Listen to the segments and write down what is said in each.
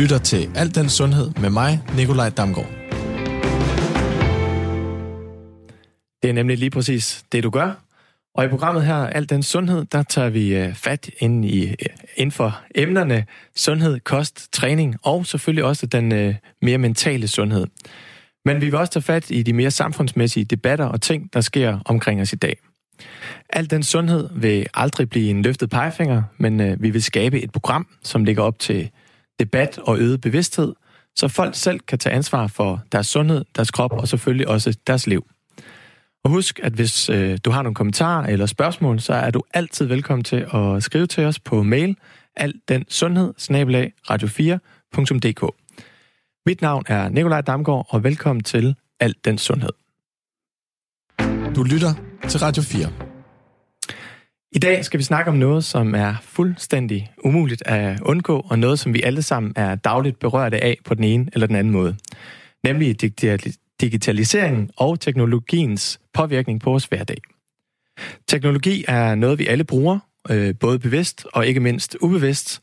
lytter til Alt den Sundhed med mig, Nikolaj Damgaard. Det er nemlig lige præcis det, du gør. Og i programmet her, Alt den Sundhed, der tager vi øh, fat ind, i, øh, inden for emnerne sundhed, kost, træning og selvfølgelig også den øh, mere mentale sundhed. Men vi vil også tage fat i de mere samfundsmæssige debatter og ting, der sker omkring os i dag. Al den sundhed vil aldrig blive en løftet pegefinger, men vi vil skabe et program, som ligger op til debat og øget bevidsthed, så folk selv kan tage ansvar for deres sundhed, deres krop og selvfølgelig også deres liv. Og husk, at hvis øh, du har nogle kommentarer eller spørgsmål, så er du altid velkommen til at skrive til os på mail alt den sundhed radio4.dk. Mit navn er Nikolaj Damgaard, og velkommen til Alt den Sundhed. Du lytter til Radio 4. I dag skal vi snakke om noget, som er fuldstændig umuligt at undgå, og noget, som vi alle sammen er dagligt berørte af på den ene eller den anden måde. Nemlig digitaliseringen og teknologiens påvirkning på vores hverdag. Teknologi er noget, vi alle bruger, øh, både bevidst og ikke mindst ubevidst.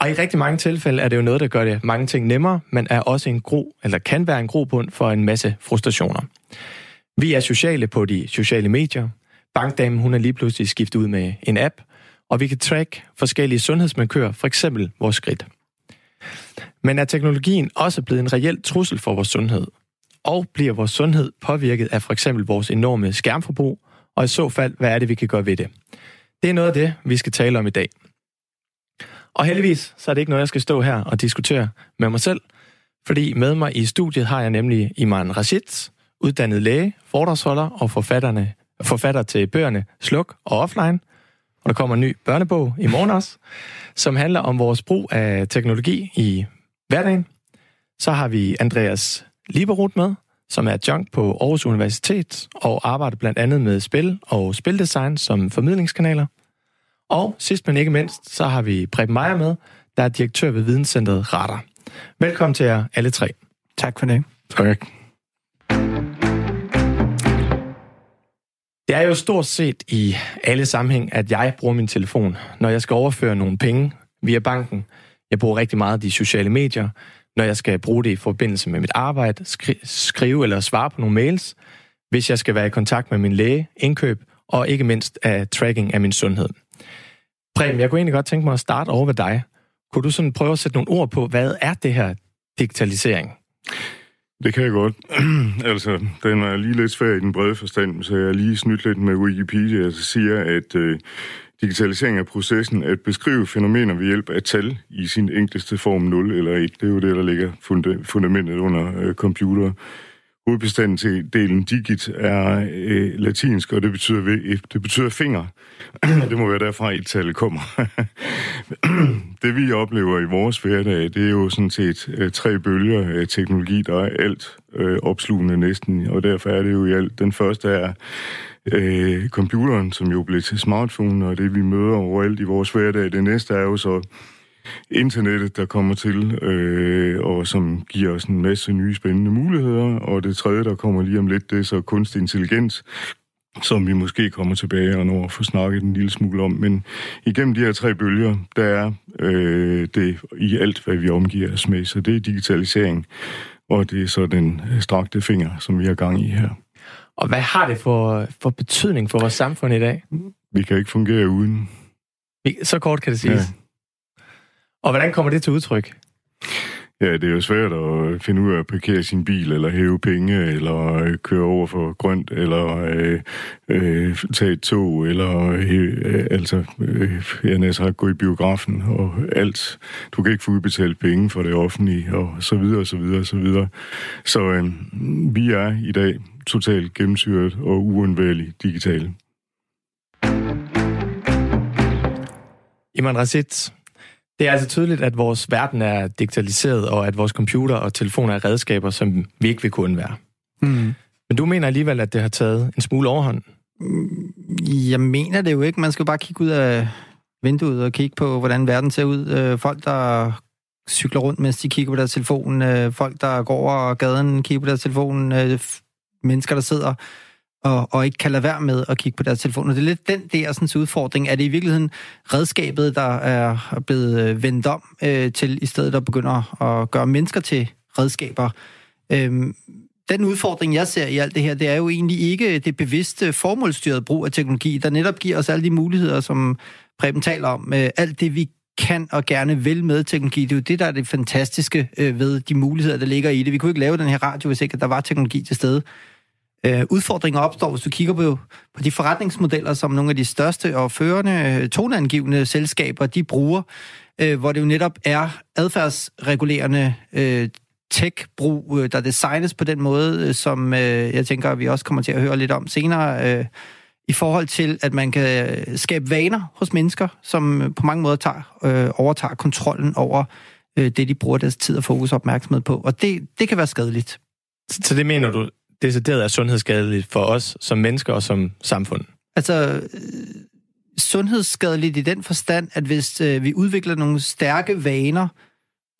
Og i rigtig mange tilfælde er det jo noget, der gør det mange ting nemmere, men er også en gro, eller kan være en grobund for en masse frustrationer. Vi er sociale på de sociale medier. Bankdamen hun er lige pludselig skiftet ud med en app, og vi kan track forskellige sundhedsmarkører, for eksempel vores skridt. Men er teknologien også blevet en reel trussel for vores sundhed? Og bliver vores sundhed påvirket af for eksempel vores enorme skærmforbrug? Og i så fald, hvad er det, vi kan gøre ved det? Det er noget af det, vi skal tale om i dag. Og heldigvis, så er det ikke noget, jeg skal stå her og diskutere med mig selv, fordi med mig i studiet har jeg nemlig Iman Rashid, uddannet læge, foredragsholder og forfatterne, forfatter til bøgerne Sluk og Offline. Og der kommer en ny børnebog i morgen også, som handler om vores brug af teknologi i hverdagen. Så har vi Andreas Liberut med, som er adjunct på Aarhus Universitet og arbejder blandt andet med spil og spildesign som formidlingskanaler. Og sidst men ikke mindst, så har vi Preben Meier med, der er direktør ved Videnscenteret Radar. Velkommen til jer alle tre. Tak for det. Tak. Det er jo stort set i alle sammenhæng, at jeg bruger min telefon, når jeg skal overføre nogle penge via banken. Jeg bruger rigtig meget de sociale medier, når jeg skal bruge det i forbindelse med mit arbejde, skri- skrive eller svare på nogle mails, hvis jeg skal være i kontakt med min læge, indkøb og ikke mindst af tracking af min sundhed. Preben, jeg kunne egentlig godt tænke mig at starte over ved dig. Kunne du sådan prøve at sætte nogle ord på, hvad er det her digitalisering? Det kan jeg godt. altså, den er lige lidt svær i den brede forstand, så jeg har lige snydt lidt med Wikipedia, der siger, at øh, digitalisering af processen at beskrive fænomener ved hjælp af tal i sin enkleste form 0 eller 1. Det er jo det, der ligger fundamentet under øh, computer. Hovedbestanddelen til digit er øh, latinsk, og det betyder, det betyder finger. det må være derfra, et tal kommer. det vi oplever i vores hverdag, det er jo sådan set øh, tre bølger af teknologi, der er alt øh, opslugende næsten, og derfor er det jo i alt. Den første er øh, computeren, som jo blev til smartphone, og det vi møder overalt i vores hverdag. Det næste er jo så internettet, der kommer til, øh, og som giver os en masse nye spændende muligheder. Og det tredje, der kommer lige om lidt, det er så kunstig intelligens, som vi måske kommer tilbage og når at få snakket en lille smule om. Men igennem de her tre bølger, der er øh, det i alt, hvad vi omgiver os med. Så det er digitalisering, og det er så den strakte finger, som vi har gang i her. Og hvad har det for, for betydning for vores samfund i dag? Vi kan ikke fungere uden. Så kort kan det siges. Ja. Og hvordan kommer det til udtryk? Ja, det er jo svært at finde ud af at parkere sin bil, eller hæve penge, eller øh, køre over for grønt, eller øh, øh, tage et tog, eller øh, altså, øh, jeg næsten gå i biografen, og alt. Du kan ikke få udbetalt penge for det offentlige, og så videre, og så videre, og så videre. Så øh, vi er i dag totalt gennemsyret og uundværligt digitale. Iman Rashid, det er altså tydeligt, at vores verden er digitaliseret, og at vores computer og telefoner er redskaber, som vi ikke vil kunne være. Mm. Men du mener alligevel, at det har taget en smule overhånd? Mm, jeg mener det jo ikke. Man skal bare kigge ud af vinduet og kigge på, hvordan verden ser ud. Øh, folk, der cykler rundt, mens de kigger på deres telefon. Øh, folk, der går over gaden, kigger på deres telefon. Øh, mennesker, der sidder og, og ikke kan lade være med at kigge på deres telefon. Og det er lidt den der sådan, udfordring. Er det i virkeligheden redskabet, der er blevet øh, vendt om øh, til, i stedet at begynder at gøre mennesker til redskaber? Øhm, den udfordring, jeg ser i alt det her, det er jo egentlig ikke det bevidste formålstyrede brug af teknologi, der netop giver os alle de muligheder, som Preben taler om. Øh, alt det, vi kan og gerne vil med teknologi. Det er jo det, der er det fantastiske øh, ved de muligheder, der ligger i det. Vi kunne ikke lave den her radio, hvis ikke der var teknologi til stede. Øh, udfordringer opstår, hvis du kigger på, på de forretningsmodeller, som nogle af de største og førende øh, toneangivende selskaber, de bruger, øh, hvor det jo netop er adfærdsregulerende øh, tech-brug, øh, der designes på den måde, øh, som øh, jeg tænker, vi også kommer til at høre lidt om senere, øh, i forhold til, at man kan øh, skabe vaner hos mennesker, som på mange måder tager, øh, overtager kontrollen over øh, det, de bruger deres tid og fokus og opmærksomhed på. Og det, det kan være skadeligt. Så det mener du, decideret er sundhedsskadeligt for os som mennesker og som samfund? Altså, øh, sundhedsskadeligt i den forstand, at hvis øh, vi udvikler nogle stærke vaner,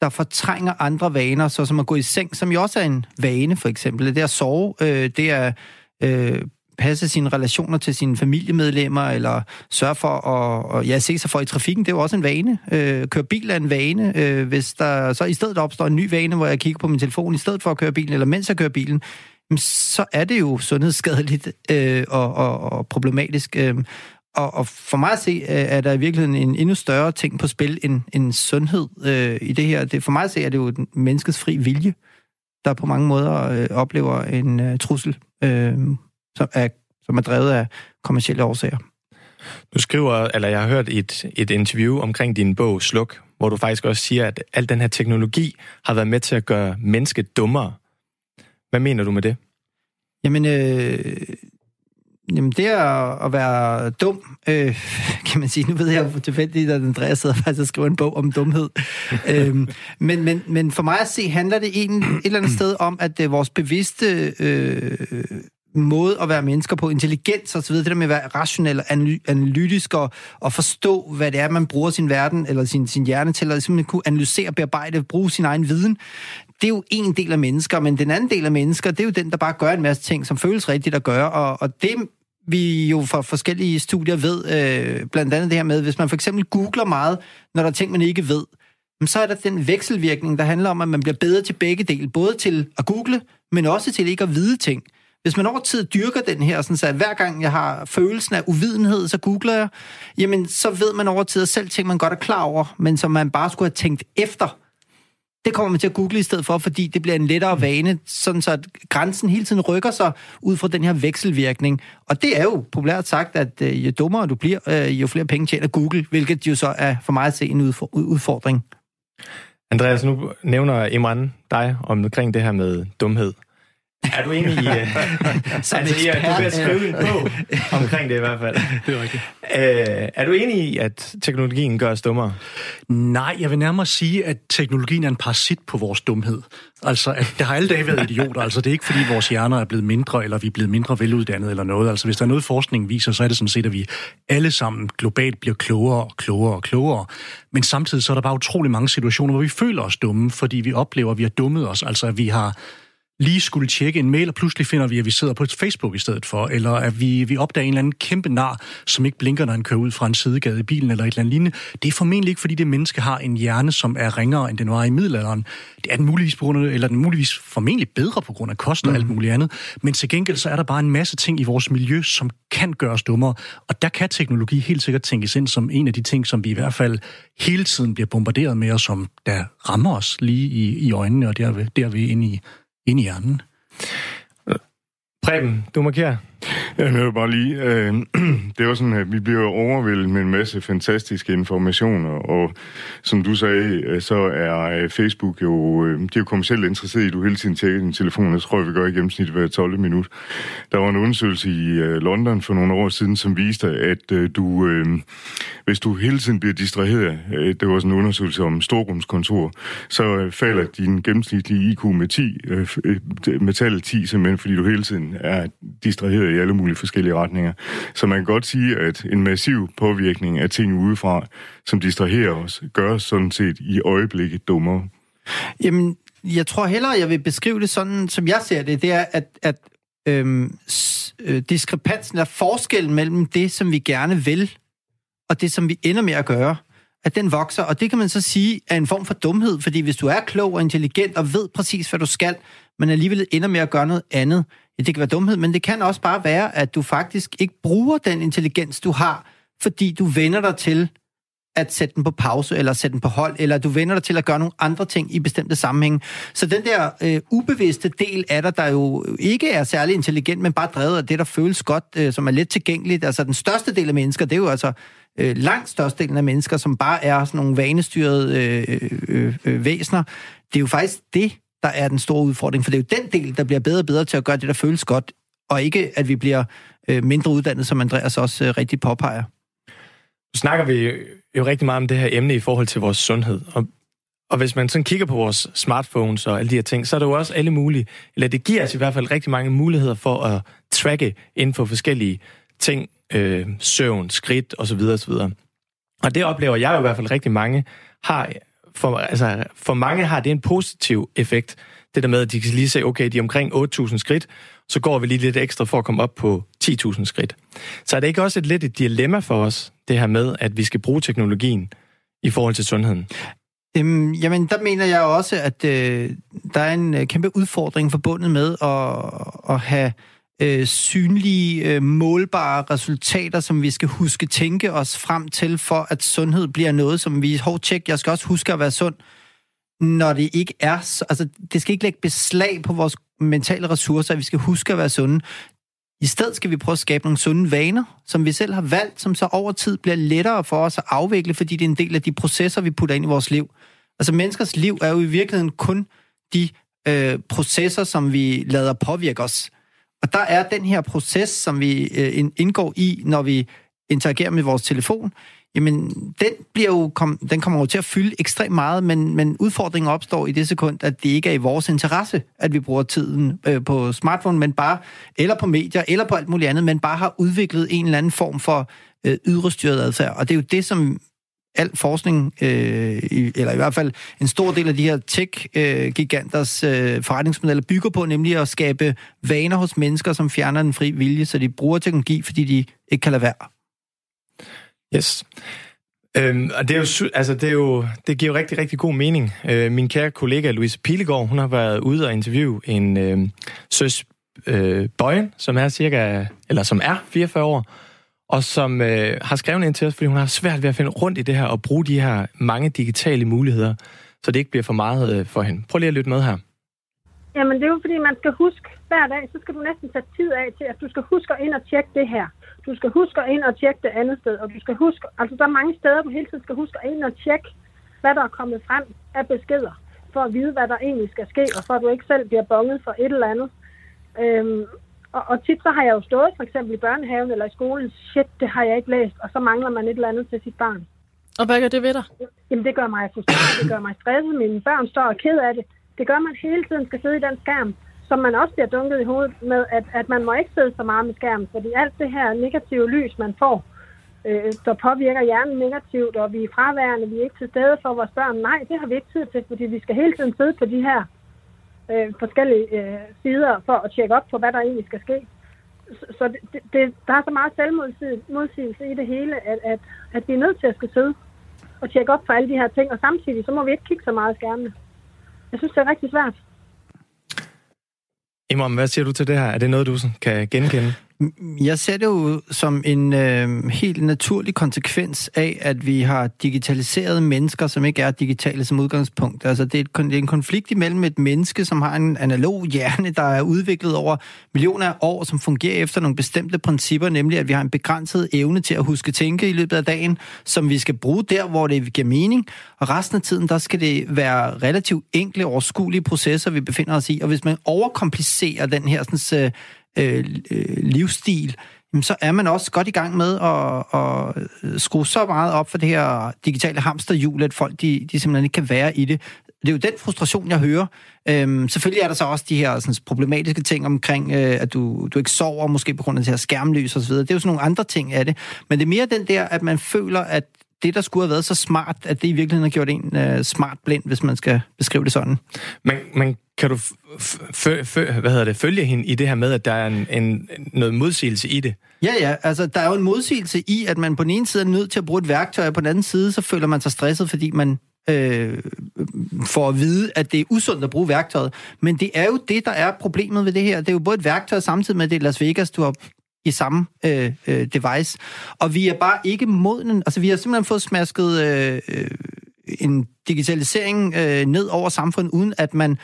der fortrænger andre vaner, så som at gå i seng, som jo også er en vane, for eksempel. Det er at sove, øh, det er øh, passe sine relationer til sine familiemedlemmer, eller sørge for at og, ja, se sig for i trafikken, det er jo også en vane. Øh, køre bil er en vane. Øh, hvis der så i stedet opstår en ny vane, hvor jeg kigger på min telefon, i stedet for at køre bilen, eller mens jeg kører bilen, så er det jo sundhedsskadeligt øh, og, og, og problematisk. Øh, og, og for mig at se, øh, er der i virkeligheden en endnu større ting på spil end, end sundhed øh, i det her. Det, for mig at se, er det jo menneskets fri vilje, der på mange måder øh, oplever en øh, trussel, øh, som, er, som er drevet af kommersielle årsager. Du skriver, eller jeg har hørt et, et interview omkring din bog Sluk, hvor du faktisk også siger, at al den her teknologi har været med til at gøre mennesket dummere. Hvad mener du med det? Jamen, øh, Jamen, det er at være dum, øh, kan man sige. Nu ved jeg jo tilfældigt, at Andreas sidder faktisk og skriver en bog om dumhed. øhm, men, men, men for mig at se, handler det en, et eller andet sted om, at det er vores bevidste øh, måde at være mennesker på, intelligens og så videre, det der med at være rationel og analytisk og, og forstå, hvad det er, man bruger sin verden eller sin, sin hjerne til, at simpelthen kunne analysere, bearbejde, bruge sin egen viden. Det er jo en del af mennesker, men den anden del af mennesker, det er jo den, der bare gør en masse ting, som føles rigtigt at gøre, og, og det vi jo fra forskellige studier ved, øh, blandt andet det her med, hvis man for eksempel googler meget, når der er ting, man ikke ved, så er der den vekselvirkning, der handler om, at man bliver bedre til begge dele, både til at google, men også til ikke at vide ting. Hvis man over tid dyrker den her, sådan så at hver gang jeg har følelsen af uvidenhed, så googler jeg, jamen så ved man over tid at selv ting, man godt er klar over, men som man bare skulle have tænkt efter, det kommer man til at google i stedet for, fordi det bliver en lettere vane, sådan så at grænsen hele tiden rykker sig ud fra den her vekselvirkning. Og det er jo populært sagt, at øh, jo dummere du bliver, øh, jo flere penge tjener Google, hvilket jo så er for mig at se en udfordring. Andreas, nu nævner Imran dig omkring det her med dumhed. Er du enig i... Uh, altså, ja, du vil skrive en bog omkring det i hvert fald. Det er rigtigt. Uh, er du enig i, at teknologien gør os dummere? Nej, jeg vil nærmere sige, at teknologien er en parasit på vores dumhed. Altså, at der har alle dage været idioter. Altså, det er ikke, fordi vores hjerner er blevet mindre, eller vi er blevet mindre veluddannede eller noget. Altså, hvis der er noget, forskning viser, så er det sådan set, at vi alle sammen globalt bliver klogere og klogere og klogere. Men samtidig så er der bare utrolig mange situationer, hvor vi føler os dumme, fordi vi oplever, at vi har dummet os. Altså, at vi har lige skulle tjekke en mail, og pludselig finder vi, at vi sidder på et Facebook i stedet for, eller at vi, vi opdager en eller anden kæmpe nar, som ikke blinker, når han kører ud fra en sidegade i bilen, eller et eller andet lignende. Det er formentlig ikke, fordi det menneske har en hjerne, som er ringere, end den var i middelalderen. Det er den muligvis på grund af, eller den muligvis formentlig bedre på grund af kost og mm. alt muligt andet. Men til gengæld så er der bare en masse ting i vores miljø, som kan gøres dummere. Og der kan teknologi helt sikkert tænkes ind som en af de ting, som vi i hvert fald hele tiden bliver bombarderet med, og som der rammer os lige i, i øjnene, og derved, derved ind i ind i hjernen. Preben, du markerer. Jeg vil bare lige, øh, det er jo sådan, at vi bliver overvældet med en masse fantastiske informationer, og som du sagde, øh, så er øh, Facebook jo, øh, de er jo kommersielt interesseret i, at du hele tiden tjekker din telefon, jeg tror, vi gør i gennemsnit hver 12 minut. Der var en undersøgelse i London for nogle år siden, som viste, at du, øh, hvis du hele tiden bliver distraheret, det var sådan en undersøgelse om storrumskontor, så falder din gennemsnitlige IQ med 10, øh, med tallet 10 simpelthen, fordi du hele tiden er distraheret i alle mulige forskellige retninger. Så man kan godt sige, at en massiv påvirkning af ting udefra, som distraherer os, gør os sådan set i øjeblikket dummere. Jamen, jeg tror hellere, jeg vil beskrive det sådan, som jeg ser det, det er, at, at øhm, øh, diskrepansen, eller forskellen mellem det, som vi gerne vil, og det, som vi ender med at gøre, at den vokser. Og det kan man så sige er en form for dumhed, fordi hvis du er klog og intelligent og ved præcis, hvad du skal, men alligevel ender med at gøre noget andet, ja, det kan være dumhed, men det kan også bare være, at du faktisk ikke bruger den intelligens, du har, fordi du vender dig til at sætte den på pause, eller sætte den på hold, eller du vender dig til at gøre nogle andre ting i bestemte sammenhænge. Så den der øh, ubevidste del af dig, der jo ikke er særlig intelligent, men bare drevet af det, der føles godt, øh, som er let tilgængeligt. Altså den største del af mennesker, det er jo altså øh, langt størstedelen af mennesker, som bare er sådan nogle vanestyrede øh, øh, øh, øh væsener. Det er jo faktisk det, der er den store udfordring, for det er jo den del, der bliver bedre og bedre til at gøre det, der føles godt, og ikke at vi bliver øh, mindre uddannet, som Andreas også øh, rigtig påpeger. Nu snakker vi jo rigtig meget om det her emne i forhold til vores sundhed. Og, og hvis man sådan kigger på vores smartphones og alle de her ting, så er det jo også alle mulige, eller det giver os i hvert fald rigtig mange muligheder for at tracke inden for forskellige ting, øh, søvn, skridt osv. osv. Og det oplever jeg jo i hvert fald rigtig mange har, for, altså, for mange har det en positiv effekt. Det der med, at de kan lige se, okay, de er omkring 8.000 skridt, så går vi lige lidt ekstra for at komme op på 10.000 skridt. Så er det ikke også et lidt et dilemma for os, det her med, at vi skal bruge teknologien i forhold til sundheden? Øhm, jamen, der mener jeg også, at øh, der er en øh, kæmpe udfordring forbundet med at, at have øh, synlige, øh, målbare resultater, som vi skal huske tænke os frem til, for at sundhed bliver noget, som vi... Hov, tjek, jeg skal også huske at være sund, når det ikke er... Så, altså, det skal ikke lægge beslag på vores mentale ressourcer, at vi skal huske at være sunde. I stedet skal vi prøve at skabe nogle sunde vaner, som vi selv har valgt, som så over tid bliver lettere for os at afvikle, fordi det er en del af de processer, vi putter ind i vores liv. Altså menneskers liv er jo i virkeligheden kun de øh, processer, som vi lader påvirke os. Og der er den her proces, som vi øh, indgår i, når vi interagerer med vores telefon, jamen den, bliver jo kom, den kommer jo til at fylde ekstremt meget, men, men udfordringen opstår i det sekund, at det ikke er i vores interesse, at vi bruger tiden øh, på smartphone, men bare, eller på medier, eller på alt muligt andet, men bare har udviklet en eller anden form for øh, ydrestyret adfærd. Og det er jo det, som al forskning, øh, i, eller i hvert fald en stor del af de her tech-giganters øh, forretningsmodeller bygger på, nemlig at skabe vaner hos mennesker, som fjerner den fri vilje, så de bruger teknologi, fordi de ikke kan lade være. Yes. Øhm, og det, er jo, altså det, er jo, det giver jo rigtig, rigtig god mening. Øh, min kære kollega Louise Pilegaard, hun har været ude og interviewe en øh, søs øh, Bøjen, som er cirka, eller som er 44 år, og som øh, har skrevet ind til os, fordi hun har svært ved at finde rundt i det her og bruge de her mange digitale muligheder, så det ikke bliver for meget øh, for hende. Prøv lige at lytte med her. Jamen, det er jo fordi, man skal huske hver dag, så skal du næsten sætte tid af til, at du skal huske at ind og tjekke det her. Du skal huske at ind og tjekke det andet sted, og du skal huske, altså der er mange steder, du hele tiden skal huske at ind og tjekke, hvad der er kommet frem af beskeder, for at vide, hvad der egentlig skal ske, og for at du ikke selv bliver bonget for et eller andet. Øhm, og, og tit så har jeg jo stået for eksempel i børnehaven eller i skolen, shit, det har jeg ikke læst, og så mangler man et eller andet til sit barn. Og hvad gør det ved dig? Jamen det gør mig frustreret, det gør mig stresset, mine børn står og ked af det. Det gør, at man hele tiden skal sidde i den skærm, som man også bliver dunket i hovedet med, at, at man må ikke sidde så meget med skærmen, fordi alt det her negative lys, man får, øh, der påvirker hjernen negativt, og vi er fraværende, vi er ikke til stede for vores børn. Nej, det har vi ikke tid til, fordi vi skal hele tiden sidde på de her øh, forskellige øh, sider for at tjekke op på, hvad der egentlig skal ske. Så, så det, det, der er så meget selvmodsigelse i det hele, at, at, at vi er nødt til at skal sidde og tjekke op på alle de her ting, og samtidig så må vi ikke kigge så meget skærmene. Jeg synes, det er rigtig svært. Imam, hvad siger du til det her? Er det noget, du kan genkende? Jeg ser det jo som en øh, helt naturlig konsekvens af, at vi har digitaliseret mennesker, som ikke er digitale som udgangspunkt. Altså, det er, et, det er en konflikt imellem et menneske, som har en analog hjerne, der er udviklet over millioner af år, som fungerer efter nogle bestemte principper, nemlig at vi har en begrænset evne til at huske tænke i løbet af dagen, som vi skal bruge der, hvor det giver mening. Og resten af tiden, der skal det være relativt enkle, overskuelige processer, vi befinder os i. Og hvis man overkomplicerer den her sådan, øh, Øh, øh, livsstil, så er man også godt i gang med at, at øh, skrue så meget op for det her digitale hamsterhjul, at folk de, de simpelthen ikke kan være i det. Det er jo den frustration, jeg hører. Øhm, selvfølgelig er der så også de her sådan, problematiske ting omkring, øh, at du, du ikke sover, måske på grund af det her skærmlys osv. Det er jo sådan nogle andre ting af det. Men det er mere den der, at man føler, at det, der skulle have været så smart, at det i virkeligheden har gjort en øh, smart blind, hvis man skal beskrive det sådan. Man, man kan du f- f- f- hvad hedder det, følge hende i det her med, at der er en, en, noget modsigelse i det? Ja, ja. Altså, der er jo en modsigelse i, at man på den ene side er nødt til at bruge et værktøj, og på den anden side, så føler man sig stresset, fordi man øh, får at vide, at det er usundt at bruge værktøjet. Men det er jo det, der er problemet ved det her. Det er jo både et værktøj, samtidig med, at det Las Vegas, du har i samme øh, øh, device. Og vi er bare ikke modne. Altså, vi har simpelthen fået smasket øh, øh, en digitalisering øh, ned over samfundet, uden at man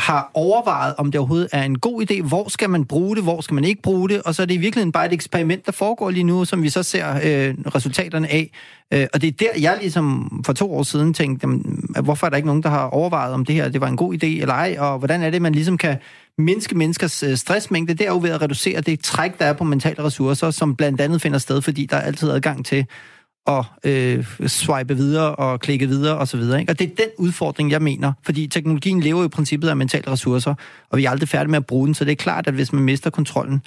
har overvejet, om det overhovedet er en god idé. Hvor skal man bruge det? Hvor skal man ikke bruge det? Og så er det i virkeligheden bare et eksperiment, der foregår lige nu, som vi så ser øh, resultaterne af. Øh, og det er der, jeg ligesom for to år siden tænkte, jamen, hvorfor er der ikke nogen, der har overvejet, om det her det var en god idé eller ej? Og hvordan er det, man ligesom kan mindske menneskers øh, stressmængde? Det er jo ved at reducere det træk, der er på mentale ressourcer, som blandt andet finder sted, fordi der er altid adgang til og øh, swipe videre og klikke videre og så videre. Ikke? Og det er den udfordring, jeg mener. Fordi teknologien lever jo i princippet af mentale ressourcer, og vi er aldrig færdige med at bruge den, så det er klart, at hvis man mister kontrollen,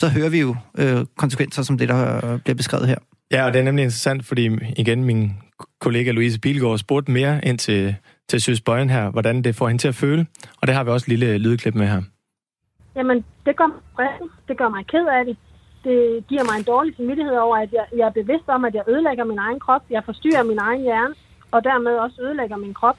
så hører vi jo øh, konsekvenser som det, der bliver beskrevet her. Ja, og det er nemlig interessant, fordi igen, min kollega Louise Bilgaard spurgte mere ind til, til Søs Bøjen her, hvordan det får hende til at føle, og det har vi også et lille lydklip med her. Jamen, det gør mig det gør mig ked af det, det giver mig en dårlig samvittighed over, at jeg, jeg er bevidst om, at jeg ødelægger min egen krop, jeg forstyrrer min egen hjerne, og dermed også ødelægger min krop.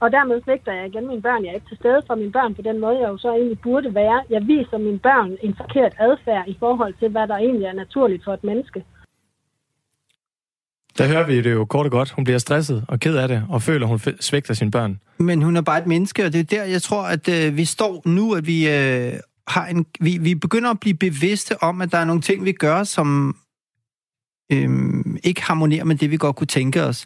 Og dermed svigter jeg igen mine børn. Jeg er ikke til stede for mine børn på den måde, jeg jo så egentlig burde være. Jeg viser mine børn en forkert adfærd i forhold til, hvad der egentlig er naturligt for et menneske. Der hører vi det jo kort og godt. Hun bliver stresset og ked af det, og føler, at hun svigter sine børn. Men hun er bare et menneske, og det er der, jeg tror, at øh, vi står nu, at vi øh, har en, vi, vi begynder at blive bevidste om, at der er nogle ting, vi gør, som øhm, ikke harmonerer med det, vi godt kunne tænke os.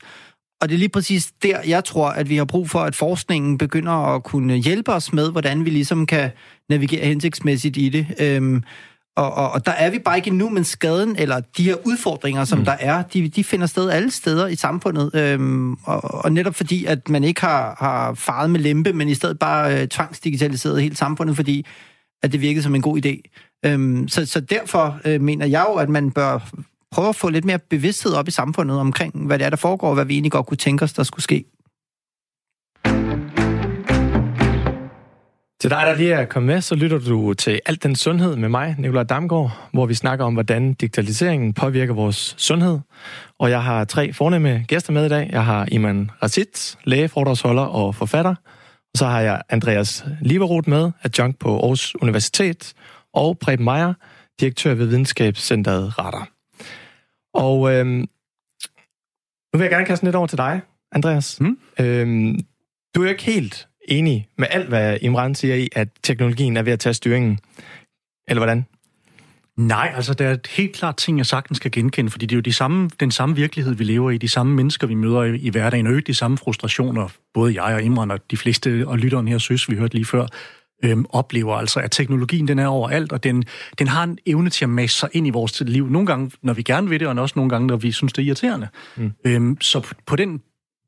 Og det er lige præcis der, jeg tror, at vi har brug for, at forskningen begynder at kunne hjælpe os med, hvordan vi ligesom kan navigere hensigtsmæssigt i det. Øhm, og, og, og der er vi bare ikke endnu, men skaden, eller de her udfordringer, som mm. der er, de, de finder sted alle steder i samfundet. Øhm, og, og netop fordi, at man ikke har, har faret med lempe, men i stedet bare øh, tvangsdigitaliseret hele samfundet, fordi at det virkede som en god idé. Øhm, så, så derfor øh, mener jeg jo, at man bør prøve at få lidt mere bevidsthed op i samfundet omkring, hvad det er, der foregår, og hvad vi egentlig godt kunne tænke os, der skulle ske. Til dig, der lige er kommet med, så lytter du til Alt den Sundhed med mig, Nikolaj Damgaard, hvor vi snakker om, hvordan digitaliseringen påvirker vores sundhed. Og jeg har tre fornemme gæster med i dag. Jeg har Iman Racit, lægeforedragsholder og forfatter. Så har jeg Andreas Liverud med, adjunct på Aarhus Universitet, og Preben Meier, direktør ved Videnskabscenteret Radar. Og øhm, nu vil jeg gerne kaste lidt over til dig, Andreas. Mm. Øhm, du er jo ikke helt enig med alt, hvad Imran siger i, at teknologien er ved at tage styringen. Eller hvordan? Nej, altså der er helt klart ting, jeg sagtens skal genkende, fordi det er jo de samme, den samme virkelighed, vi lever i, de samme mennesker, vi møder i, i hverdagen, og de samme frustrationer, både jeg og Imran og de fleste og lytteren her synes, vi hørte lige før, øhm, oplever altså, at teknologien den er overalt, og den, den har en evne til at masse sig ind i vores liv. Nogle gange, når vi gerne vil det, og også nogle gange, når vi synes, det er irriterende. Mm. Øhm, så på, på den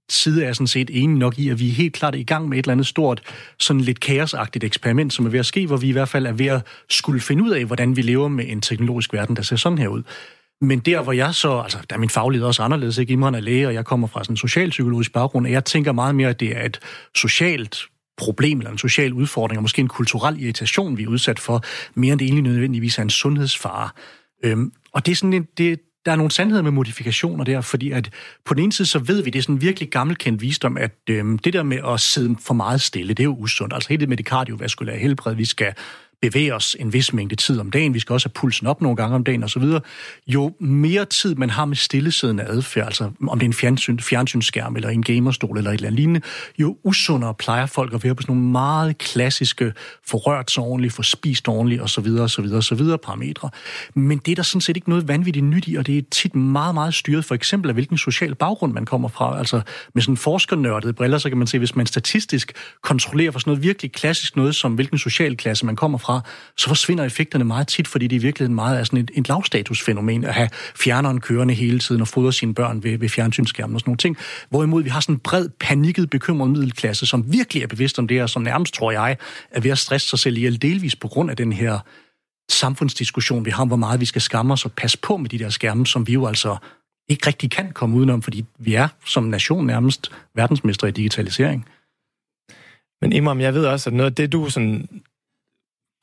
side er jeg sådan set enig nok i, at vi er helt klart i gang med et eller andet stort, sådan lidt kaosagtigt eksperiment, som er ved at ske, hvor vi i hvert fald er ved at skulle finde ud af, hvordan vi lever med en teknologisk verden, der ser sådan her ud. Men der, hvor jeg så, altså der er min faglighed også anderledes, ikke? Imran er læge, og jeg kommer fra sådan en socialpsykologisk baggrund, og jeg tænker meget mere, at det er et socialt problem eller en social udfordring, og måske en kulturel irritation, vi er udsat for, mere end det egentlig nødvendigvis er en sundhedsfare. Øhm, og det er sådan en, det, der er nogle sandheder med modifikationer der, fordi at på den ene side, så ved vi, det er sådan virkelig gammelkendt visdom, at øhm, det der med at sidde for meget stille, det er jo usundt. Altså helt det med det kardiovaskulære helbred, vi skal bevæge os en vis mængde tid om dagen, vi skal også have pulsen op nogle gange om dagen osv., jo mere tid man har med stillesiddende adfærd, altså om det er en fjernsyn, fjernsynsskærm eller en gamerstol eller et eller andet lignende, jo usundere plejer folk at være på sådan nogle meget klassiske, forrørt så ordentligt, for spist ordentligt osv. osv. osv. parametre. Men det er der sådan set ikke noget vanvittigt nyt i, og det er tit meget, meget styret for eksempel af hvilken social baggrund man kommer fra. Altså med sådan forskernørdede briller, så kan man se, hvis man statistisk kontrollerer for sådan noget virkelig klassisk noget, som hvilken social klasse man kommer fra, fra, så forsvinder effekterne meget tit, fordi det i virkeligheden meget er sådan et, et lavstatusfænomen at have fjerneren kørende hele tiden og fodre sine børn ved, ved fjernsynsskærmen og sådan nogle ting. Hvorimod vi har sådan en bred, panikket, bekymret middelklasse, som virkelig er bevidst om det her, som nærmest, tror jeg, er ved at stresse sig selv ihjel delvis på grund af den her samfundsdiskussion, vi har om, hvor meget vi skal skamme os og passe på med de der skærme, som vi jo altså ikke rigtig kan komme udenom, fordi vi er som nation nærmest verdensmestre i digitalisering. Men Imam, jeg ved også, at noget af det, du sådan,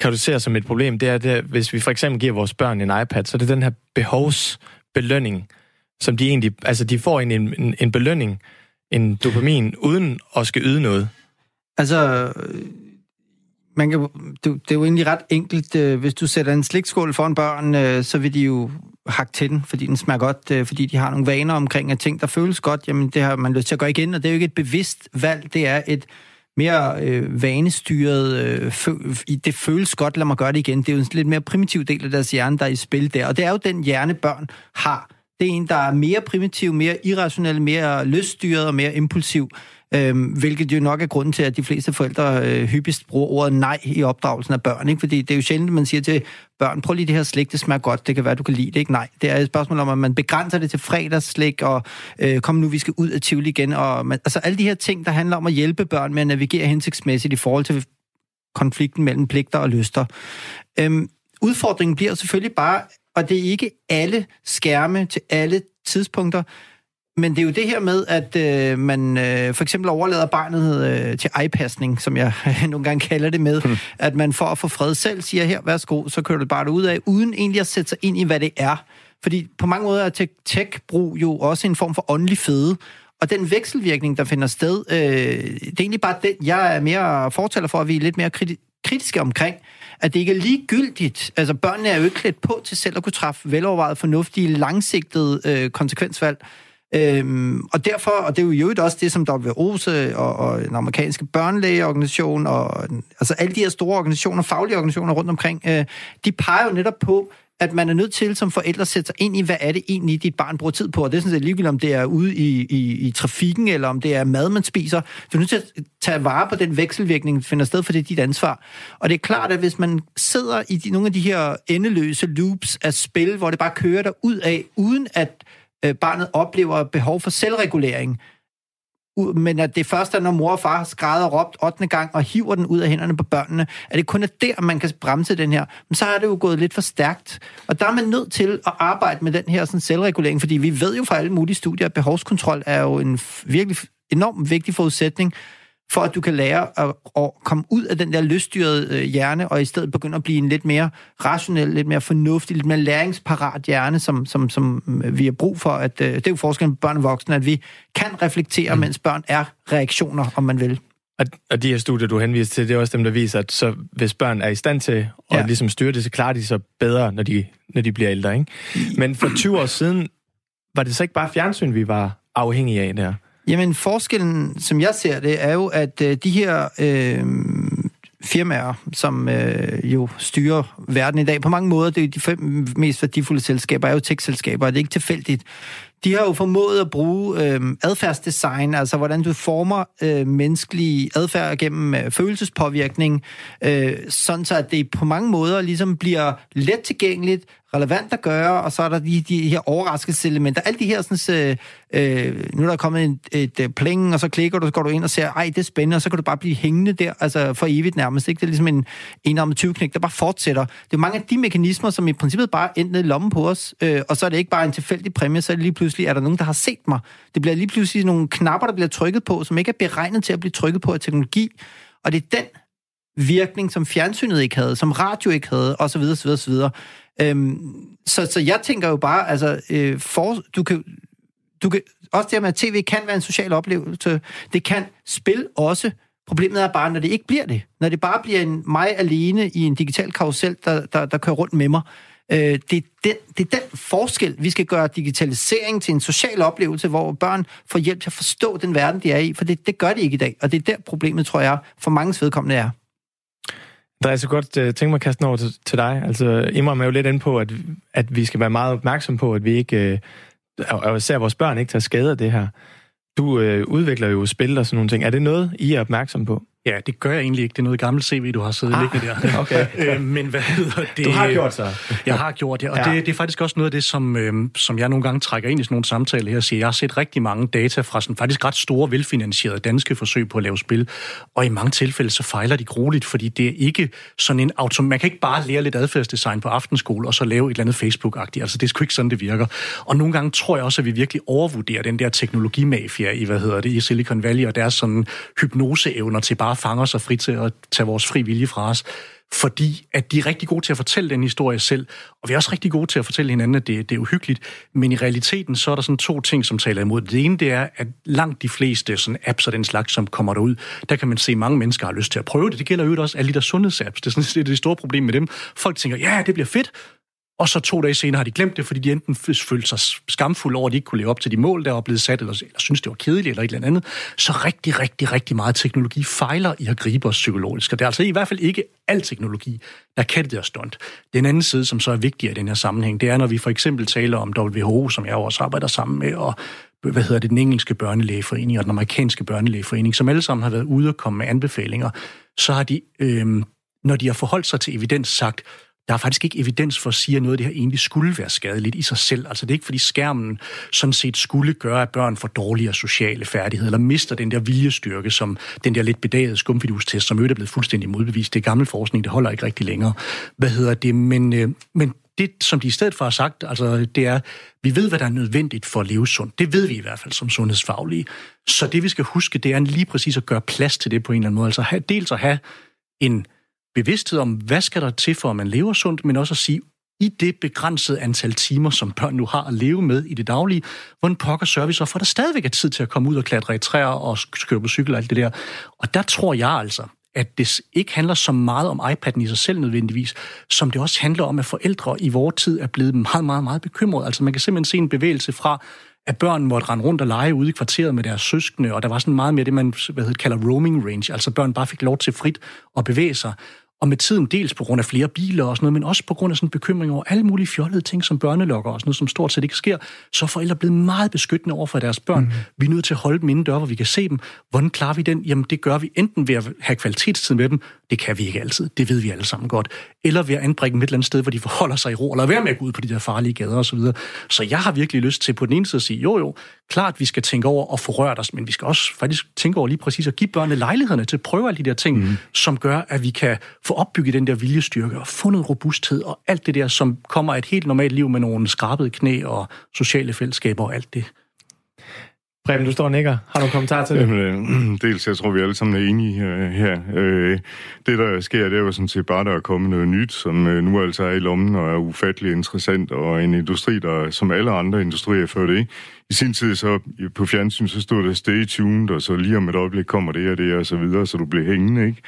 kan du se som et problem, det er, det, hvis vi for eksempel giver vores børn en iPad, så er det den her behovsbelønning, som de egentlig, altså de får en, en, en belønning, en dopamin, uden at skal yde noget. Altså, man kan, det, det er jo egentlig ret enkelt. Øh, hvis du sætter en slikskål foran børn, øh, så vil de jo hakke til den, fordi den smager godt, øh, fordi de har nogle vaner omkring, at ting, der føles godt, jamen det har man lyst til at gøre igen, og det er jo ikke et bevidst valg, det er et mere øh, vanestyret, øh, fø- det føles godt, lad mig gøre det igen. Det er jo en lidt mere primitiv del af deres hjerne, der er i spil der, og det er jo den hjerne, børn har. Det er en, der er mere primitiv, mere irrationel, mere lyststyret og mere impulsiv. Øhm, hvilket jo nok er grunden til, at de fleste forældre øh, hyppigst bruger ordet nej i opdragelsen af børn. Ikke? Fordi det er jo sjældent, at man siger til børn, prøv lige det her slik, det smager godt, det kan være, du kan lide det. Ikke? Nej, det er et spørgsmål om, at man begrænser det til fredagsslik, og øh, kom nu, vi skal ud af Tivoli igen. Og man, altså alle de her ting, der handler om at hjælpe børn med at navigere hensigtsmæssigt i forhold til konflikten mellem pligter og lyster. Øhm, udfordringen bliver selvfølgelig bare, og det er ikke alle skærme til alle tidspunkter, men det er jo det her med, at øh, man øh, for eksempel overlader barnet øh, til ejpasning, som jeg nogle gange kalder det med, hmm. at man for at få fred selv siger, her, værsgo, så kører du bare ud af, uden egentlig at sætte sig ind i, hvad det er. Fordi på mange måder er tech-brug jo også en form for åndelig fede, og den vekselvirkning, der finder sted, øh, det er egentlig bare den, jeg er mere fortæller for, at vi er lidt mere kriti- kritiske omkring, at det ikke er ligegyldigt. Altså, børnene er jo ikke klædt på til selv at kunne træffe velovervejet, fornuftige, langsigtede øh, konsekvensvalg. Øhm, og derfor, og det er jo også det, som WHO's øh, og, og den amerikanske børnelægeorganisation og altså alle de her store organisationer, faglige organisationer rundt omkring, øh, de peger jo netop på, at man er nødt til som forældre at sætte sig ind i, hvad er det egentlig, dit barn bruger tid på. Og det er sådan set ligegyldigt, om det er ude i, i, i trafikken, eller om det er mad, man spiser. Du er nødt til at tage vare på den vekselvirkning, der finder sted, for det er dit ansvar. Og det er klart, at hvis man sidder i de, nogle af de her endeløse loops af spil, hvor det bare kører der ud af, uden at øh, barnet oplever behov for selvregulering, men at det først er, når mor og far skræder og råbt 8. gang og hiver den ud af hænderne på børnene, at det kun er der, man kan bremse den her. Men så er det jo gået lidt for stærkt. Og der er man nødt til at arbejde med den her sådan, selvregulering, fordi vi ved jo fra alle mulige studier, at behovskontrol er jo en virkelig enormt vigtig forudsætning for at du kan lære at, at komme ud af den der lyststyrede øh, hjerne, og i stedet begynde at blive en lidt mere rationel, lidt mere fornuftig, lidt mere læringsparat hjerne, som, som, som øh, vi har brug for. At, øh, det er jo forskellen på børn og voksne, at vi kan reflektere, mm. mens børn er reaktioner, om man vil. Og, og de her studier, du henviser til, det er også dem, der viser, at så, hvis børn er i stand til at ja. ligesom styre det, så klarer de sig bedre, når de, når de bliver ældre. Ikke? Men for 20 år siden, var det så ikke bare fjernsyn, vi var afhængige af der? Jamen, forskellen, som jeg ser det, er jo, at øh, de her øh, firmaer, som øh, jo styrer verden i dag, på mange måder, det er de fem mest værdifulde selskaber, er jo tech-selskaber, og det er ikke tilfældigt. De har jo formået at bruge øh, adfærdsdesign, altså hvordan du former øh, menneskelig adfærd gennem øh, følelsespåvirkning, øh, sådan så at det på mange måder ligesom bliver let tilgængeligt, relevant at gøre, og så er der de, de her overraskelseselementer. Alle de her, sådan, øh, nu er der kommet et, et, et pling, og så klikker du, så går du ind og ser, ej, det er spændende, og så kan du bare blive hængende der, altså for evigt nærmest. Ikke? Det er ligesom en enarmet 20 knæk, der bare fortsætter. Det er mange af de mekanismer, som i princippet bare endte i lommen på os, øh, og så er det ikke bare en tilfældig præmie, så er det lige pludselig, er der nogen, der har set mig. Det bliver lige pludselig nogle knapper, der bliver trykket på, som ikke er beregnet til at blive trykket på af teknologi, og det er den virkning, som fjernsynet ikke havde, som radio ikke havde, osv. osv., osv. Øhm, så, så jeg tænker jo bare, altså, øh, for, du kan, du kan, også det med, at tv kan være en social oplevelse, det kan spil også. Problemet er bare, når det ikke bliver det. Når det bare bliver en mig alene i en digital karusel, der, der, der kører rundt med mig. Øh, det, er den, det er den forskel, vi skal gøre digitalisering til en social oplevelse, hvor børn får hjælp til at forstå den verden, de er i, for det, det gør de ikke i dag. Og det er der problemet, tror jeg, for mange vedkommende er. Der er så godt øh, uh, tænke mig at kaste over til, til dig. Altså, Imram er jo lidt inde på, at, at vi skal være meget opmærksom på, at vi ikke, uh, og især vores børn ikke tager skade af det her. Du øh, udvikler jo spil og sådan nogle ting. Er det noget, I er opmærksom på? Ja, det gør jeg egentlig ikke. Det er noget gammelt CV, du har siddet ah, liggende der. Okay. øh, men hvad hedder det? Du har gjort så. Jeg har gjort det, og ja. det, det er faktisk også noget af det, som, øh, som jeg nogle gange trækker ind i sådan nogle samtaler her og siger, jeg har set rigtig mange data fra sådan faktisk ret store, velfinansierede danske forsøg på at lave spil, og i mange tilfælde så fejler de grueligt, fordi det er ikke sådan en autom... Man kan ikke bare lære lidt adfærdsdesign på aftenskole og så lave et eller andet Facebook-agtigt. Altså, det er sgu ikke sådan, det virker. Og nogle gange tror jeg også, at vi virkelig overvurderer den der teknologimafia i, hvad hedder det, i Silicon Valley, og deres sådan hypnoseevner til bare bare fanger sig frit til at tage vores fri vilje fra os fordi at de er rigtig gode til at fortælle den historie selv, og vi er også rigtig gode til at fortælle hinanden, at det, det er uhyggeligt, men i realiteten så er der sådan to ting, som taler imod det. Det ene, det er, at langt de fleste sådan apps og den slags, som kommer derud, der kan man se, at mange mennesker har lyst til at prøve det. Det gælder jo også alle de der sundhedsapps. Det er sådan det, er det store problem med dem. Folk tænker, ja, det bliver fedt, og så to dage senere har de glemt det, fordi de enten følte sig skamfulde over, at de ikke kunne leve op til de mål, der var blevet sat, eller, eller synes, det var kedeligt, eller et eller andet. Så rigtig, rigtig, rigtig meget teknologi fejler i at gribe os psykologisk. Og det er altså i hvert fald ikke al teknologi, der kan det der stunt. Den anden side, som så er vigtig i den her sammenhæng, det er, når vi for eksempel taler om WHO, som jeg også arbejder sammen med, og hvad hedder det, den engelske børnelægeforening og den amerikanske børnelægeforening, som alle sammen har været ude og komme med anbefalinger, så har de, øh, når de har forholdt sig til evidens, sagt, der er faktisk ikke evidens for at sige, at noget af det her egentlig skulle være skadeligt i sig selv. Altså det er ikke, fordi skærmen sådan set skulle gøre, at børn får dårligere sociale færdigheder, eller mister den der viljestyrke, som den der lidt bedagede skumfidustest, som øvrigt er blevet fuldstændig modbevist. Det er gammel forskning, det holder ikke rigtig længere. Hvad hedder det? Men, øh, men det, som de i stedet for har sagt, altså, det er, vi ved, hvad der er nødvendigt for at leve sundt. Det ved vi i hvert fald som sundhedsfaglige. Så det, vi skal huske, det er lige præcis at gøre plads til det på en eller anden måde. Altså have, dels at have en bevidsthed om, hvad skal der til for, at man lever sundt, men også at sige, i det begrænsede antal timer, som børn nu har at leve med i det daglige, hvordan pokker sørger vi så for, at der stadigvæk er tid til at komme ud og klatre i træer og køre på cykel og alt det der. Og der tror jeg altså, at det ikke handler så meget om iPad'en i sig selv nødvendigvis, som det også handler om, at forældre i vores tid er blevet meget, meget, meget bekymrede. Altså man kan simpelthen se en bevægelse fra, at børn måtte rende rundt og lege ude i kvarteret med deres søskende, og der var sådan meget mere det, man hvad hedder, kalder roaming range, altså børn bare fik lov til frit at bevæge sig. Og med tiden dels på grund af flere biler og sådan noget, men også på grund af sådan en bekymring over alle mulige fjollede ting som børnelokker og sådan noget, som stort set ikke sker, så er forældre blevet meget beskyttende over for deres børn. Mm. Vi er nødt til at holde dem inden dør, hvor vi kan se dem. Hvordan klarer vi den? Jamen det gør vi enten ved at have kvalitetstid med dem, det kan vi ikke altid, det ved vi alle sammen godt, eller ved at anbringe dem et eller andet sted, hvor de forholder sig i ro, eller være med at gå ud på de der farlige gader og så videre. Så jeg har virkelig lyst til på den ene side at sige, jo jo, klart vi skal tænke over at få rørt os, men vi skal også faktisk tænke over lige præcis at give børnene lejlighederne til at prøve alle de der ting, mm. som gør, at vi kan få opbygget den der viljestyrke og få noget robusthed og alt det der, som kommer af et helt normalt liv med nogle skrabede knæ og sociale fællesskaber og alt det. Preben, du står og nikker. Har du en kommentar til det? Jamen, øh, dels, jeg tror, vi alle sammen er enige øh, her. Øh, det, der sker, det er jo sådan set bare, der er kommet noget nyt, som øh, nu altså er i lommen og er ufattelig interessant, og en industri, der som alle andre industrier før det. I sin tid så på fjernsyn, så stod der stay tuned, og så lige om et øjeblik kommer det og det og så videre, så du bliver hængende, ikke?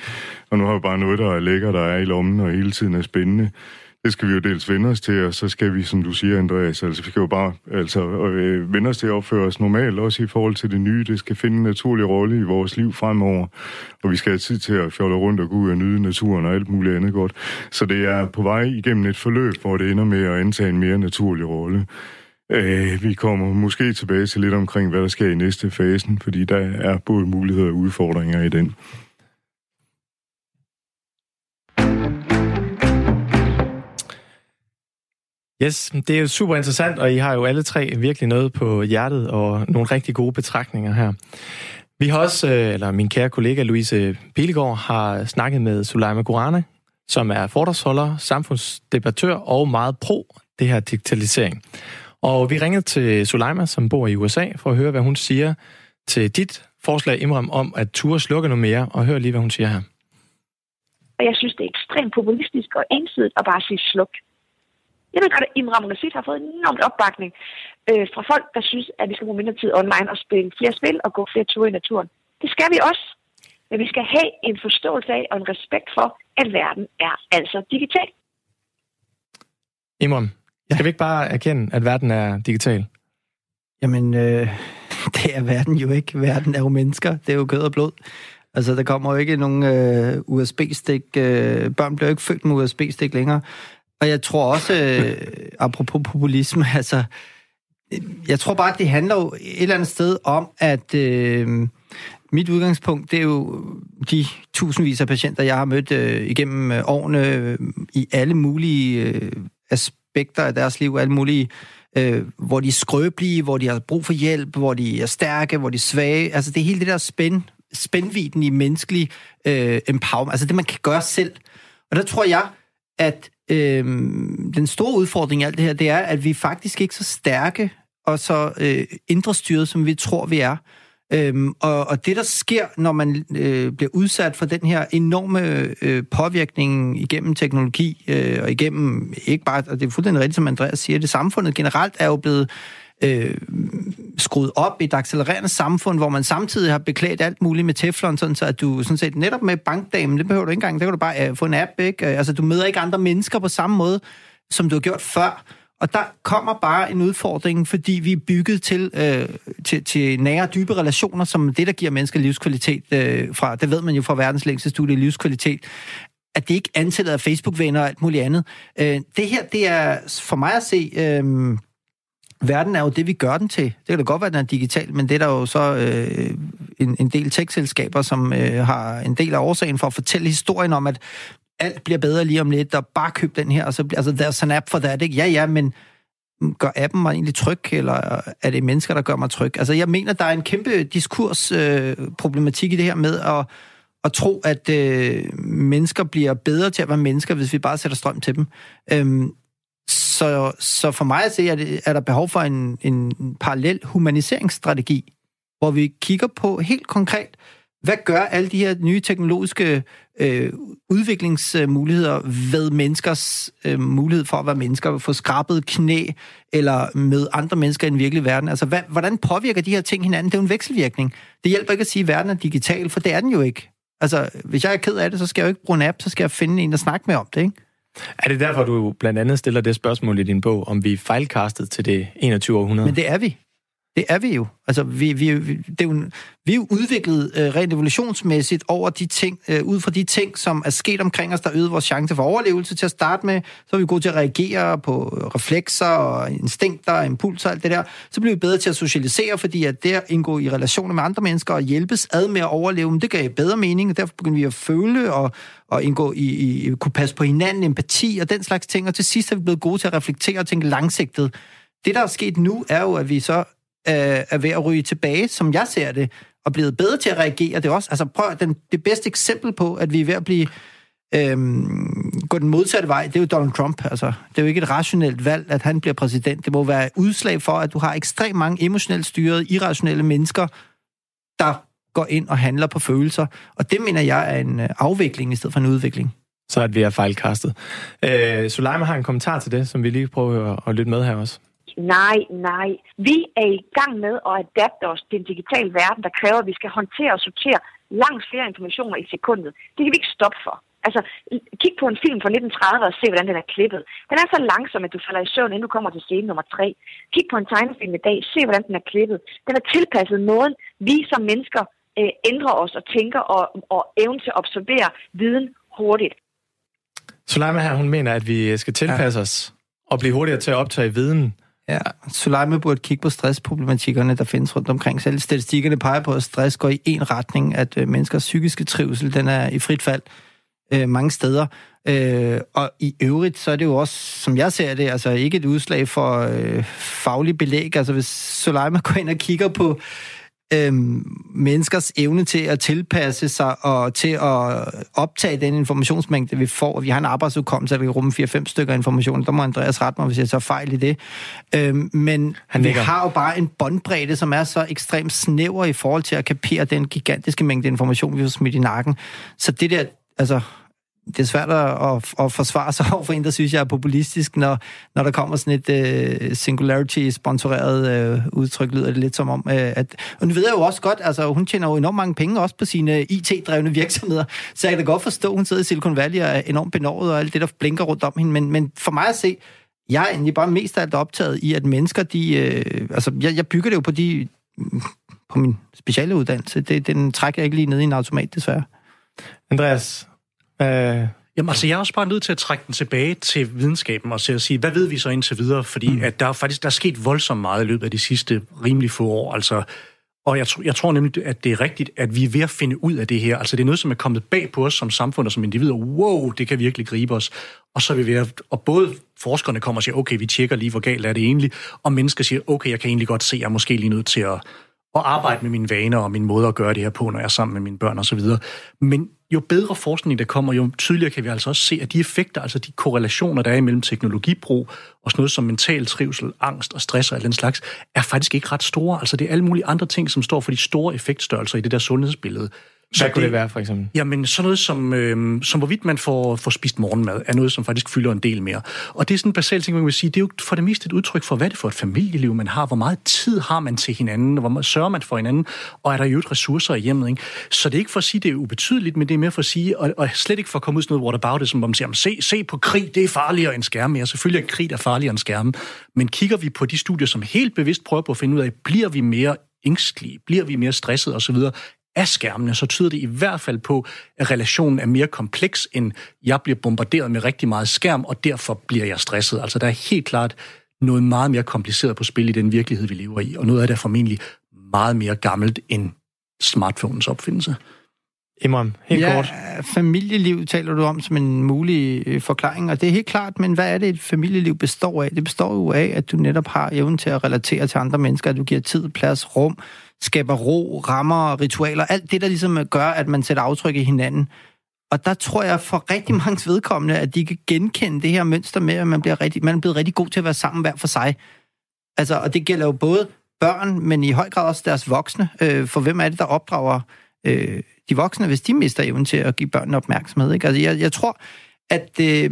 Og nu har vi bare noget, der er lækker, der er i lommen, og hele tiden er spændende. Det skal vi jo dels vende os til, og så skal vi, som du siger, Andreas, altså vi skal jo bare altså, øh, vende os til at opføre os normalt, også i forhold til det nye. Det skal finde en naturlig rolle i vores liv fremover, og vi skal have tid til at fjolle rundt og gå ud og nyde naturen og alt muligt andet godt. Så det er på vej igennem et forløb, hvor det ender med at antage en mere naturlig rolle. Øh, vi kommer måske tilbage til lidt omkring, hvad der sker i næste fasen, fordi der er både muligheder og udfordringer i den. Yes, det er jo super interessant, og I har jo alle tre virkelig noget på hjertet og nogle rigtig gode betragtninger her. Vi har også, øh, eller min kære kollega Louise Pilegaard har snakket med Sulaima Gurana, som er fordragsholder, samfundsdebattør og meget pro det her digitalisering. Og vi ringede til Sulaima, som bor i USA, for at høre, hvad hun siger til dit forslag, Imram, om at ture slukke noget mere, og hør lige, hvad hun siger her. Og jeg synes, det er ekstremt populistisk og ensidigt at bare sige sluk. Jeg ved godt, at Imram Nassit har fået enormt opbakning øh, fra folk, der synes, at vi skal bruge mindre tid online og spille flere spil og gå flere ture i naturen. Det skal vi også. Men vi skal have en forståelse af og en respekt for, at verden er altså digital. Imram, skal vi ikke bare erkende, at verden er digital? Jamen, øh, det er verden jo ikke. Verden er jo mennesker. Det er jo kød og blod. Altså, der kommer jo ikke nogen øh, USB-stik. Øh, børn bliver jo ikke født med USB-stik længere. Og jeg tror også, øh, apropos populisme, altså, jeg tror bare, at det handler jo et eller andet sted om, at øh, mit udgangspunkt, det er jo de tusindvis af patienter, jeg har mødt øh, igennem øh, årene øh, i alle mulige øh, aspekter af deres liv, alle mulige øh, hvor de er skrøbelige, hvor de har brug for hjælp, hvor de er stærke, hvor de er svage. Altså det er hele det der spænd, spændviden i menneskelig øh, empowerment, altså det, man kan gøre selv. Og der tror jeg, at øh, den store udfordring i alt det her, det er, at vi faktisk ikke så stærke og så øh, indre styret, som vi tror, vi er. Øhm, og, og det, der sker, når man øh, bliver udsat for den her enorme øh, påvirkning igennem teknologi, øh, og igennem, ikke bare, og det er fuldstændig rigtigt, som Andreas siger, det samfundet generelt er jo blevet øh, skruet op i et accelererende samfund, hvor man samtidig har beklædt alt muligt med teflon, sådan så at du sådan set netop med bankdamen, det behøver du ikke engang, der kan du bare øh, få en app, ikke? Øh, altså, du møder ikke andre mennesker på samme måde, som du har gjort før. Og der kommer bare en udfordring, fordi vi er bygget til, øh, til, til nære, dybe relationer, som det, der giver mennesker livskvalitet øh, fra, det ved man jo fra verdens længste studie livskvalitet, at det ikke antallet af Facebook-venner og alt muligt andet. Øh, det her, det er for mig at se... Øh, verden er jo det, vi gør den til. Det kan da godt være, at den er digital, men det er der jo så øh, en, en del tech-selskaber, som øh, har en del af årsagen for at fortælle historien om, at alt bliver bedre lige om lidt, og bare køb den her, og så, bliver, altså, there's an app for that, ikke? Ja, ja, men gør appen mig egentlig tryg, eller er det mennesker, der gør mig tryg? Altså, jeg mener, der er en kæmpe diskursproblematik øh, i det her med at, at tro, at øh, mennesker bliver bedre til at være mennesker, hvis vi bare sætter strøm til dem. Øhm, så, så for mig at se, er, det, er der behov for en, en parallel humaniseringsstrategi, hvor vi kigger på helt konkret, hvad gør alle de her nye teknologiske øh, udviklingsmuligheder ved menneskers øh, mulighed for at være mennesker, få skrabet knæ eller med andre mennesker i den virkelige verden? Altså, hvad, hvordan påvirker de her ting hinanden? Det er jo en vekselvirkning. Det hjælper ikke at sige, at verden er digital, for det er den jo ikke. Altså, hvis jeg er ked af det, så skal jeg jo ikke bruge en app, så skal jeg finde en, der snakker med om det, ikke? Er det derfor, du blandt andet stiller det spørgsmål i din bog, om vi er fejlkastet til det 21. århundrede? Men det er vi. Det er vi jo. Altså, vi, vi, vi, det er jo, vi er jo udviklet øh, rent evolutionsmæssigt over de ting, øh, ud fra de ting, som er sket omkring os, der øgede vores chance for overlevelse til at starte med. Så er vi gode til at reagere på øh, reflekser og instinkter og impulser og alt det der. Så bliver vi bedre til at socialisere, fordi at det at indgå i relationer med andre mennesker og hjælpes ad med at overleve, men det gav bedre mening, og derfor begyndte vi at føle og, og indgå i, i, kunne passe på hinanden, empati og den slags ting. Og til sidst er vi blevet gode til at reflektere og tænke langsigtet. Det, der er sket nu, er jo, at vi så Øh, er ved at ryge tilbage, som jeg ser det, og blevet bedre til at reagere. Det er også, altså prøv, den, det bedste eksempel på, at vi er ved at blive øhm, gå den modsatte vej, det er jo Donald Trump. Altså, det er jo ikke et rationelt valg, at han bliver præsident. Det må være udslag for, at du har ekstremt mange emotionelt styrede, irrationelle mennesker, der går ind og handler på følelser. Og det mener jeg er en øh, afvikling i stedet for en udvikling. Så at vi er fejlkastet. Øh, Suleima har en kommentar til det, som vi lige prøver at lytte med her også. Nej, nej. Vi er i gang med at adapte os til en digital verden, der kræver, at vi skal håndtere og sortere langt flere informationer i sekundet. Det kan vi ikke stoppe for. Altså, kig på en film fra 1930 og se, hvordan den er klippet. Den er så langsom, at du falder i søvn, inden du kommer til scene nummer tre. Kig på en tegnefilm i dag, se, hvordan den er klippet. Den er tilpasset måden, vi som mennesker øh, ændrer os og tænker og, og evnen til at observere viden hurtigt. Suleima her, hun mener, at vi skal tilpasse ja. os og blive hurtigere til at optage viden Ja, Suleima burde kigge på stressproblematikkerne, der findes rundt omkring. Selv statistikkerne peger på, at stress går i en retning, at øh, menneskers psykiske trivsel, den er i frit fald øh, mange steder. Øh, og i øvrigt, så er det jo også, som jeg ser det, altså ikke et udslag for øh, faglig belæg. Altså hvis Suleima går ind og kigger på øhm, menneskers evne til at tilpasse sig og til at optage den informationsmængde, vi får. Vi har en arbejdsudkommelse, der kan rumme 4-5 stykker information. Der må Andreas rette mig, hvis jeg tager fejl i det. Øhm, men Han vi har jo bare en båndbredde, som er så ekstremt snæver i forhold til at kapere den gigantiske mængde information, vi har smidt i nakken. Så det der, altså det er svært at, at forsvare sig over for en, der synes, jeg er populistisk, når, når der kommer sådan et uh, singularity-sponsoreret uh, udtryk, lyder det lidt som om, uh, at... Og nu ved jeg jo også godt, altså hun tjener jo enormt mange penge også på sine IT-drevne virksomheder, så jeg kan da godt forstå, at hun sidder i Silicon Valley og er enormt benovet og alt det, der blinker rundt om hende, men, men for mig at se, jeg er egentlig bare mest af alt optaget i, at mennesker, de... Uh, altså, jeg, jeg bygger det jo på de på min speciale uddannelse. Det, den trækker jeg ikke lige ned i en automat, desværre. Andreas, Øh, Jamen altså, jeg er også bare nødt til at trække den tilbage til videnskaben og til at sige, hvad ved vi så indtil videre? Fordi mm. at der er faktisk der er sket voldsomt meget i løbet af de sidste rimelig få år. Altså, og jeg, jeg tror nemlig, at det er rigtigt, at vi er ved at finde ud af det her. Altså, det er noget, som er kommet bag på os som samfund og som individer. Wow, det kan virkelig gribe os. Og så er vi ved at, og både forskerne kommer og siger, okay, vi tjekker lige, hvor galt er det egentlig, og mennesker siger, okay, jeg kan egentlig godt se, at jeg er måske lige nødt til at, at arbejde med mine vaner og min måde at gøre det her på, når jeg er sammen med mine børn og så videre. Men jo bedre forskning der kommer, jo tydeligere kan vi altså også se, at de effekter, altså de korrelationer, der er imellem teknologibrug og sådan noget som mental trivsel, angst og stress og alt den slags, er faktisk ikke ret store. Altså det er alle mulige andre ting, som står for de store effektstørrelser i det der sundhedsbillede. Hvad kunne det, det være, for eksempel? Jamen, sådan noget som, øh, som hvorvidt man får, får spist morgenmad, er noget, som faktisk fylder en del mere. Og det er sådan en basal ting, man vil sige, det er jo for det meste et udtryk for, hvad det er for et familieliv, man har, hvor meget tid har man til hinanden, hvor meget sørger man for hinanden, og er der jo et ressourcer i hjemmet. Ikke? Så det er ikke for at sige, det er ubetydeligt, men det er mere for at sige, og, og slet ikke for at komme ud sådan noget whataboutism, hvor man siger, se, se på krig, det er farligere end skærme. Ja, selvfølgelig er krig er farligere end skærme, men kigger vi på de studier, som helt bevidst prøver på at finde ud af, bliver vi mere ængstlige, bliver vi mere stresset osv., af skærmene, så tyder det i hvert fald på, at relationen er mere kompleks, end jeg bliver bombarderet med rigtig meget skærm, og derfor bliver jeg stresset. Altså der er helt klart noget meget mere kompliceret på spil i den virkelighed, vi lever i, og noget af det er formentlig meget mere gammelt end smartphones opfindelse. Imran, helt ja, kort. familieliv taler du om som en mulig øh, forklaring, og det er helt klart, men hvad er det, et familieliv består af? Det består jo af, at du netop har evnen til at relatere til andre mennesker, at du giver tid, plads, rum, skaber ro, rammer, ritualer, alt det, der ligesom øh, gør, at man sætter aftryk i hinanden. Og der tror jeg for rigtig mange vedkommende, at de kan genkende det her mønster med, at man bliver rigtig, man er blevet rigtig god til at være sammen hver for sig. Altså, og det gælder jo både børn, men i høj grad også deres voksne. Øh, for hvem er det, der opdrager øh, de voksne, hvis de mister evnen til at give børnene opmærksomhed? Ikke? Altså, jeg, jeg tror, at øh,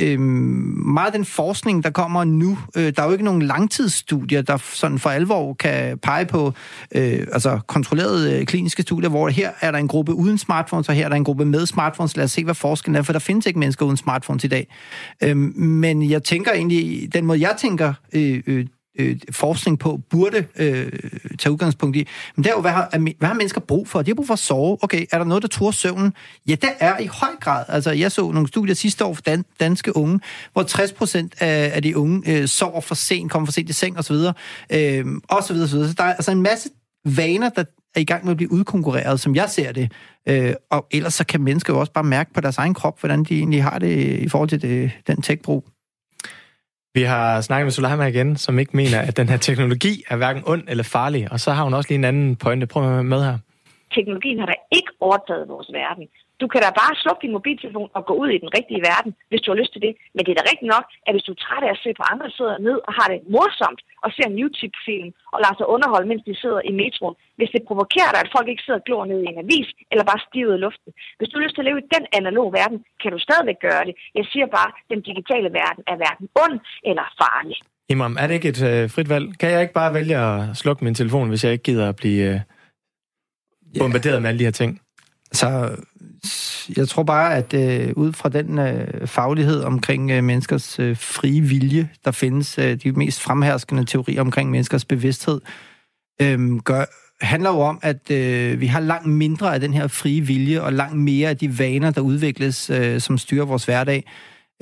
øh, meget af den forskning, der kommer nu, øh, der er jo ikke nogen langtidsstudier, der sådan for alvor kan pege på øh, altså kontrollerede øh, kliniske studier, hvor her er der en gruppe uden smartphones, og her er der en gruppe med smartphones. Lad os se, hvad forskellen er, for der findes ikke mennesker uden smartphones i dag. Øh, men jeg tænker egentlig, den måde jeg tænker øh, øh, øh, forskning på burde øh, tage udgangspunkt i. Men det er jo, hvad har, hvad har mennesker brug for? De har brug for at sove. Okay, er der noget, der tror søvnen? Ja, der er i høj grad. Altså, jeg så nogle studier sidste år for dan- danske unge, hvor 60 procent af, af de unge øh, sover for sent, kommer for sent i seng osv. Øh, og så videre, så videre. Så der er altså en masse vaner, der er i gang med at blive udkonkurreret, som jeg ser det. Øh, og ellers så kan mennesker jo også bare mærke på deres egen krop, hvordan de egentlig har det i forhold til det, den tech-brug. Vi har snakket med Sulaima igen, som ikke mener, at den her teknologi er hverken ond eller farlig. Og så har hun også lige en anden pointe. Prøv at med her. Teknologien har da ikke overtaget vores verden. Du kan da bare slukke din mobiltelefon og gå ud i den rigtige verden, hvis du har lyst til det. Men det er da rigtigt nok, at hvis du er træt af at se på andre sidder ned og har det morsomt og ser en YouTube-film og lader sig underholde, mens de sidder i metroen, hvis det provokerer dig, at folk ikke sidder og glor ned i en avis eller bare stiver i luften. Hvis du har lyst til at leve i den analoge verden, kan du stadigvæk gøre det. Jeg siger bare, at den digitale verden er hverken ond eller farlig. Imam, er det ikke et øh, frit valg? Kan jeg ikke bare vælge at slukke min telefon, hvis jeg ikke gider at blive øh, bombarderet yeah. med alle de her ting? Så jeg tror bare, at øh, ud fra den øh, faglighed omkring øh, menneskers øh, frie vilje, der findes øh, de mest fremherskende teorier omkring menneskers bevidsthed, øh, gør, handler jo om, at øh, vi har langt mindre af den her frie vilje, og langt mere af de vaner, der udvikles, øh, som styrer vores hverdag.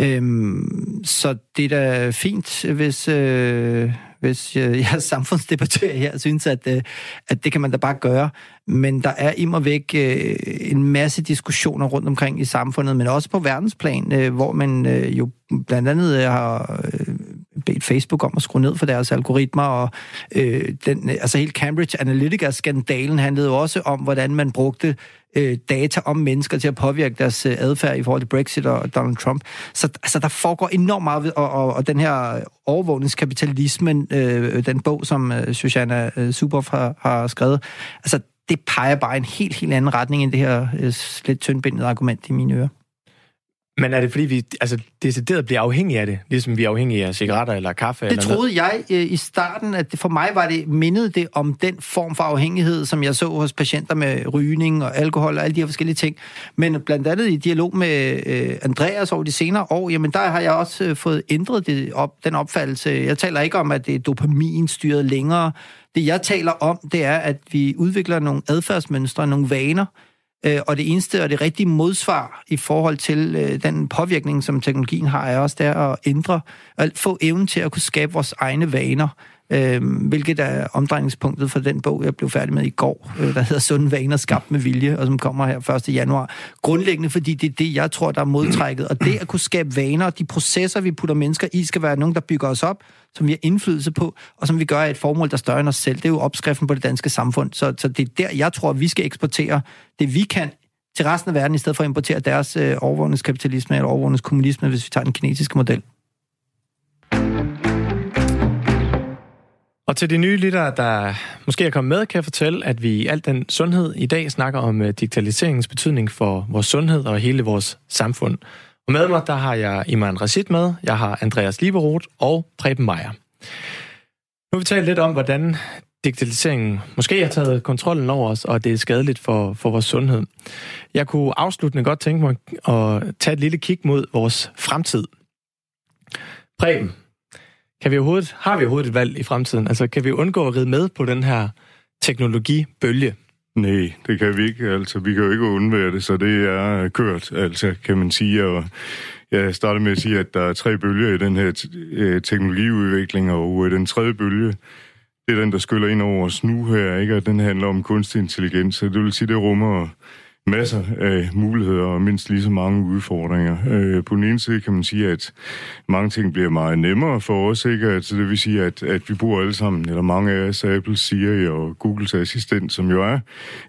Øhm, så det er da fint, hvis, øh, hvis øh, jeres samfundsdebattør her synes, at, øh, at det kan man da bare gøre. Men der er immer væk øh, en masse diskussioner rundt omkring i samfundet, men også på verdensplan, øh, hvor man øh, jo blandt andet øh, har øh, Facebook om at skrue ned for deres algoritmer, og øh, den, altså hele Cambridge Analytica-skandalen handlede jo også om, hvordan man brugte øh, data om mennesker til at påvirke deres øh, adfærd i forhold til Brexit og Donald Trump. Så altså, der foregår enormt meget, og, og, og den her overvågningskapitalismen, øh, den bog, som øh, Susanna øh, Suboff har, har skrevet, altså det peger bare en helt, helt anden retning end det her øh, lidt tyndbindede argument i mine ører. Men er det fordi, vi altså, decideret bliver afhængige af det? Ligesom vi er afhængige af cigaretter eller kaffe? Det eller troede noget? jeg øh, i starten, at det, for mig var det mindet det om den form for afhængighed, som jeg så hos patienter med rygning og alkohol og alle de her forskellige ting. Men blandt andet i dialog med øh, Andreas over de senere år, jamen der har jeg også øh, fået ændret det op, den opfattelse. Jeg taler ikke om, at det er dopamin styret længere. Det jeg taler om, det er, at vi udvikler nogle adfærdsmønstre, nogle vaner, Øh, og det eneste og det rigtige modsvar i forhold til øh, den påvirkning, som teknologien har, er også der at ændre, at få evnen til at kunne skabe vores egne vaner, øh, hvilket er omdrejningspunktet for den bog, jeg blev færdig med i går, øh, der hedder Sunde Vaner skabt med vilje, og som kommer her 1. januar. Grundlæggende, fordi det er det, jeg tror, der er modtrækket. Og det at kunne skabe vaner, de processer, vi putter mennesker i, skal være nogen, der bygger os op, som vi har indflydelse på, og som vi gør af et formål, der er større end os selv. Det er jo opskriften på det danske samfund. Så, så det er der, jeg tror, vi skal eksportere det, vi kan til resten af verden, i stedet for at importere deres øh, overvågningskapitalisme eller overvågningskommunisme, hvis vi tager den kinesiske model. Og til de nye lyttere, der måske er kommet med, kan jeg fortælle, at vi i alt den sundhed i dag snakker om øh, digitaliseringens betydning for vores sundhed og hele vores samfund. Og med mig, der har jeg Iman Rashid med, jeg har Andreas Lieberoth og Preben Meier. Nu vil vi tale lidt om, hvordan digitaliseringen måske har taget kontrollen over os, og det er skadeligt for, for vores sundhed. Jeg kunne afsluttende godt tænke mig at tage et lille kig mod vores fremtid. Preben, kan vi overhovedet, har vi overhovedet et valg i fremtiden? Altså, kan vi undgå at ride med på den her teknologibølge? Nej, det kan vi ikke. Altså, vi kan jo ikke undvære det, så det er kørt, altså, kan man sige. Og jeg starter med at sige, at der er tre bølger i den her t- øh, teknologiudvikling, og øh, den tredje bølge, det er den, der skyller ind over os nu her, ikke? Og den handler om kunstig intelligens, så det vil sige, det rummer masser af muligheder og mindst lige så mange udfordringer. Øh, på den ene side kan man sige, at mange ting bliver meget nemmere for os, ikke? Altså, det vil sige, at, at vi bruger alle sammen, eller mange af os, Apple, Siri og Googles assistent, som jo er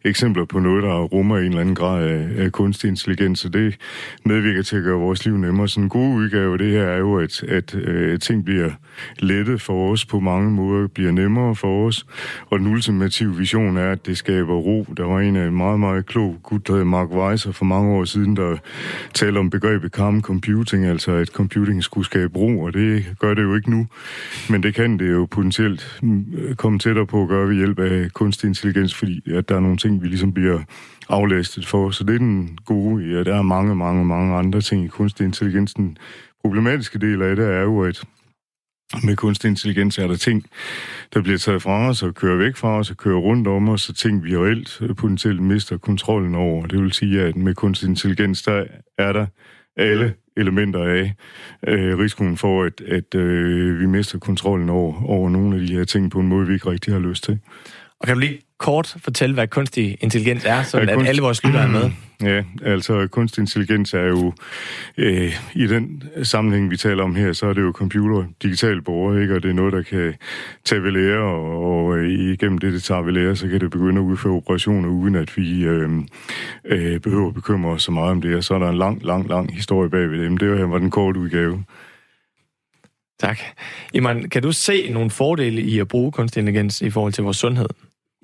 eksempler på noget, der rummer en eller anden grad af, af kunstig intelligens, og det medvirker til at gøre vores liv nemmere. Så en god udgave af det her er jo, at, at, øh, at ting bliver lettet for os på mange måder, bliver nemmere for os, og den ultimative vision er, at det skaber ro. Der var en af meget, meget klog gut, at Mark Weiser for mange år siden, der talte om begrebet calm computing, altså at computing skulle skabe ro, og det gør det jo ikke nu. Men det kan det jo potentielt mm, komme tættere på at gøre ved hjælp af kunstig intelligens, fordi at der er nogle ting, vi ligesom bliver aflæstet for. Så det er den gode, ja, der er mange, mange, mange andre ting i kunstig intelligens. Den problematiske del af det er jo, at med kunstig intelligens er der ting, der bliver taget fra os og kører væk fra os og kører rundt om os, og ting, vi reelt øh, potentielt mister kontrollen over. Det vil sige, at med kunstig intelligens, der er der alle elementer af øh, risikoen for, at, at øh, vi mister kontrollen over, over nogle af de her ting på en måde, vi ikke rigtig har lyst til. Og kan du lige kort fortælle, hvad kunstig intelligens er, så ja, at alle vores lyttere er med? Ja, altså kunstig intelligens er jo, øh, i den sammenhæng, vi taler om her, så er det jo computer, digital borger, ikke? og det er noget, der kan lære, og, og øh, igennem det, det lære, så kan det begynde at udføre operationer, uden at vi øh, øh, behøver at bekymre os så meget om det, og så er der en lang, lang, lang historie bag ved dem. Det var den korte udgave. Tak. Iman, kan du se nogle fordele i at bruge kunstig intelligens i forhold til vores sundhed?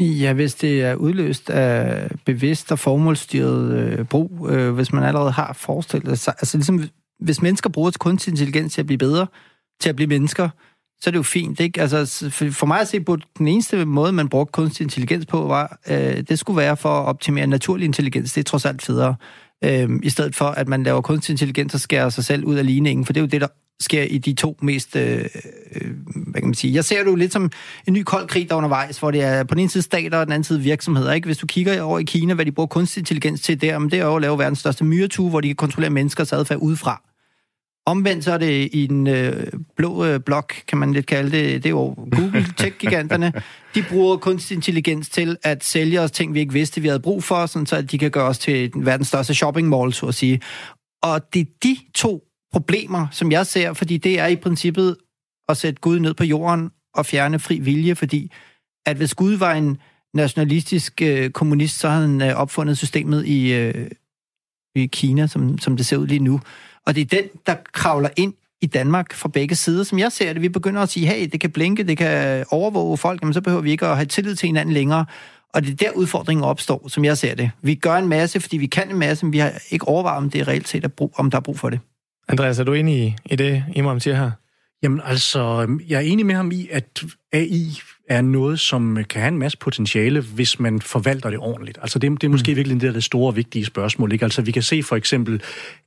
Ja, hvis det er udløst af bevidst og formålstyret øh, brug, øh, hvis man allerede har forestillet sig, altså ligesom hvis mennesker bruger kunstig intelligens til at blive bedre, til at blive mennesker, så er det jo fint, ikke? Altså, for mig at se på, den eneste måde, man brugte kunstig intelligens på, var, øh, det skulle være for at optimere naturlig intelligens. Det er trods alt federe. Øh, I stedet for, at man laver kunstig intelligens og skærer sig selv ud af ligningen, for det er jo det, der sker i de to mest, øh, øh, hvad kan man sige, jeg ser det jo lidt som en ny kold krig der undervejs, hvor det er på den ene side stater og den anden side virksomheder. Ikke? Hvis du kigger over i Kina, hvad de bruger kunstig intelligens til der, men det er jo at lave verdens største myretue, hvor de kan kontrollere menneskers adfærd udefra. Omvendt så er det i den øh, blå øh, blok, kan man lidt kalde det, det er jo Google, tech-giganterne. De bruger kunstig intelligens til at sælge os ting, vi ikke vidste, vi havde brug for, sådan så at de kan gøre os til verdens største shopping mall, så at sige. Og det er de to problemer, som jeg ser, fordi det er i princippet at sætte Gud ned på jorden og fjerne fri vilje, fordi at hvis Gud var en nationalistisk øh, kommunist, så havde han øh, opfundet systemet i, øh, i Kina, som, som det ser ud lige nu. Og det er den, der kravler ind i Danmark fra begge sider. Som jeg ser det, vi begynder at sige, hey, det kan blinke, det kan overvåge folk, jamen så behøver vi ikke at have tillid til hinanden længere. Og det er der udfordringen opstår, som jeg ser det. Vi gør en masse, fordi vi kan en masse, men vi har ikke overvejet, om det er reelt set, om der er brug for det. Andreas, er du enig i, i det, Imam siger her? Jamen altså, jeg er enig med ham i, at AI er noget, som kan have en masse potentiale, hvis man forvalter det ordentligt. Altså det, det er måske mm. virkelig det, der det store vigtige spørgsmål. Ikke? Altså vi kan se for eksempel,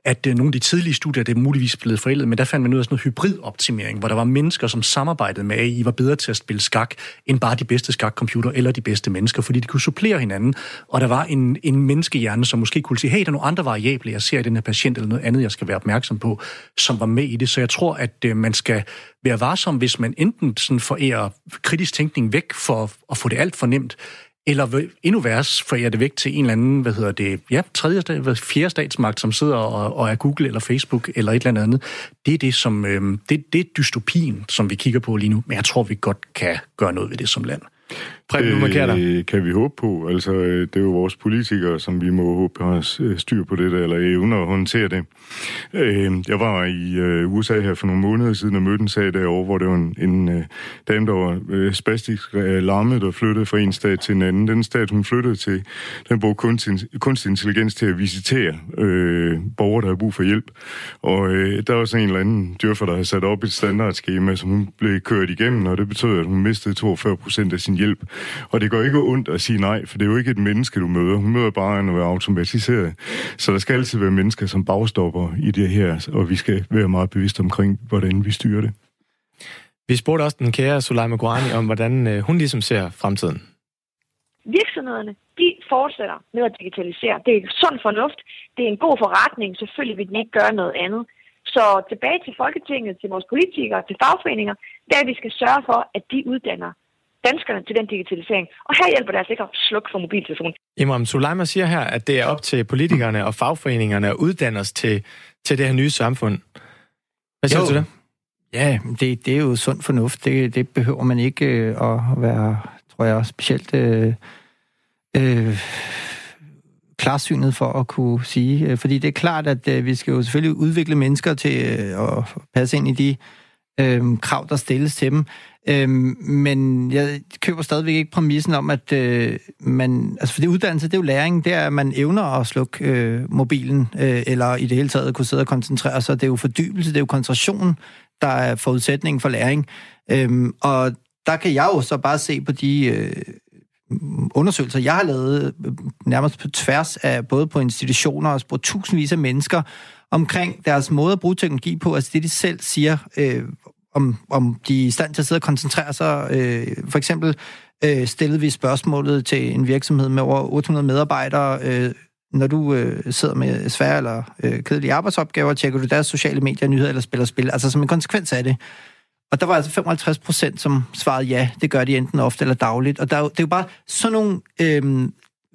at uh, nogle af de tidlige studier, det er muligvis blevet forældet, men der fandt man ud af sådan noget hybridoptimering, hvor der var mennesker, som samarbejdede med AI, var bedre til at spille skak, end bare de bedste skakcomputer eller de bedste mennesker, fordi de kunne supplere hinanden. Og der var en, en menneskehjerne, som måske kunne sige, hey, der er nogle andre variable, jeg ser i den her patient, eller noget andet, jeg skal være opmærksom på, som var med i det. Så jeg tror, at uh, man skal være varsom, hvis man enten sådan forærer kritisk tænkning væk for at få det alt for nemt, eller endnu værre jeg det væk til en eller anden, hvad hedder det, ja, tredje, fjerde statsmagt, som sidder og, og er Google eller Facebook eller et eller andet. Det er det, som, øh, det, det er dystopien, som vi kigger på lige nu, men jeg tror, vi godt kan gøre noget ved det som land. Preben, du markerer dig. Øh, kan vi håbe på. Altså, øh, det er jo vores politikere, som vi må håbe har øh, styr på det, eller evner at håndtere det. Øh, jeg var i USA her for nogle måneder siden og mødte en sag derovre, hvor det var en, en dame, der var spastisk lammet og flyttede fra en stat til en anden. Den stat, hun flyttede til, den brugte kunstig, kunstig intelligens til at visitere øh, borgere, der har brug for hjælp. Og øh, der var så en eller anden dyrfer, der havde sat op et standardskema, som hun blev kørt igennem, og det betød, at hun mistede 42 procent af sin hjælp. Og det går ikke ondt at sige nej, for det er jo ikke et menneske, du møder. Hun møder bare en automatiseret. Så der skal altid være mennesker som bagstopper i det her, og vi skal være meget bevidste omkring, hvordan vi styrer det. Vi spurgte også den kære Sulaima Gorani om, hvordan øh, hun ligesom ser fremtiden. Virksomhederne, de fortsætter med at digitalisere. Det er sund fornuft. Det er en god forretning. Selvfølgelig vil de ikke gøre noget andet. Så tilbage til Folketinget, til vores politikere, til fagforeninger, der vi skal sørge for, at de uddanner danskerne til den digitalisering. Og her hjælper det altså ikke at slukke for mobiltelefonen. Imam Sulaima siger her, at det er op til politikerne og fagforeningerne at uddanne os til, til det her nye samfund. Hvad siger jo. du til det? Ja, det, det er jo sund fornuft. Det, det behøver man ikke øh, at være, tror jeg, specielt øh, øh, klarsynet for at kunne sige. Fordi det er klart, at øh, vi skal jo selvfølgelig udvikle mennesker til øh, at passe ind i de øh, krav, der stilles til dem. Øh, men jeg køber stadigvæk ikke præmissen om, at øh, man... Altså, for det uddannelse, det er jo læring. Det er, at man evner at slukke øh, mobilen, øh, eller i det hele taget kunne sidde og koncentrere sig. Det er jo fordybelse, det er jo koncentration, der er forudsætningen for læring. Øh, og der kan jeg jo så bare se på de... Øh, undersøgelser, jeg har lavet øh, nærmest på tværs af både på institutioner og på tusindvis af mennesker omkring deres måde at bruge teknologi på, altså det, de selv siger, øh, om, om de er i stand til at sidde og koncentrere sig. Øh, for eksempel øh, stillede vi spørgsmålet til en virksomhed med over 800 medarbejdere, øh, når du øh, sidder med svære eller øh, kedelige arbejdsopgaver, tjekker du deres sociale medier, nyheder eller spiller spil, altså som en konsekvens af det. Og der var altså 55 procent, som svarede ja, det gør de enten ofte eller dagligt. Og der, det er jo bare sådan nogle øh,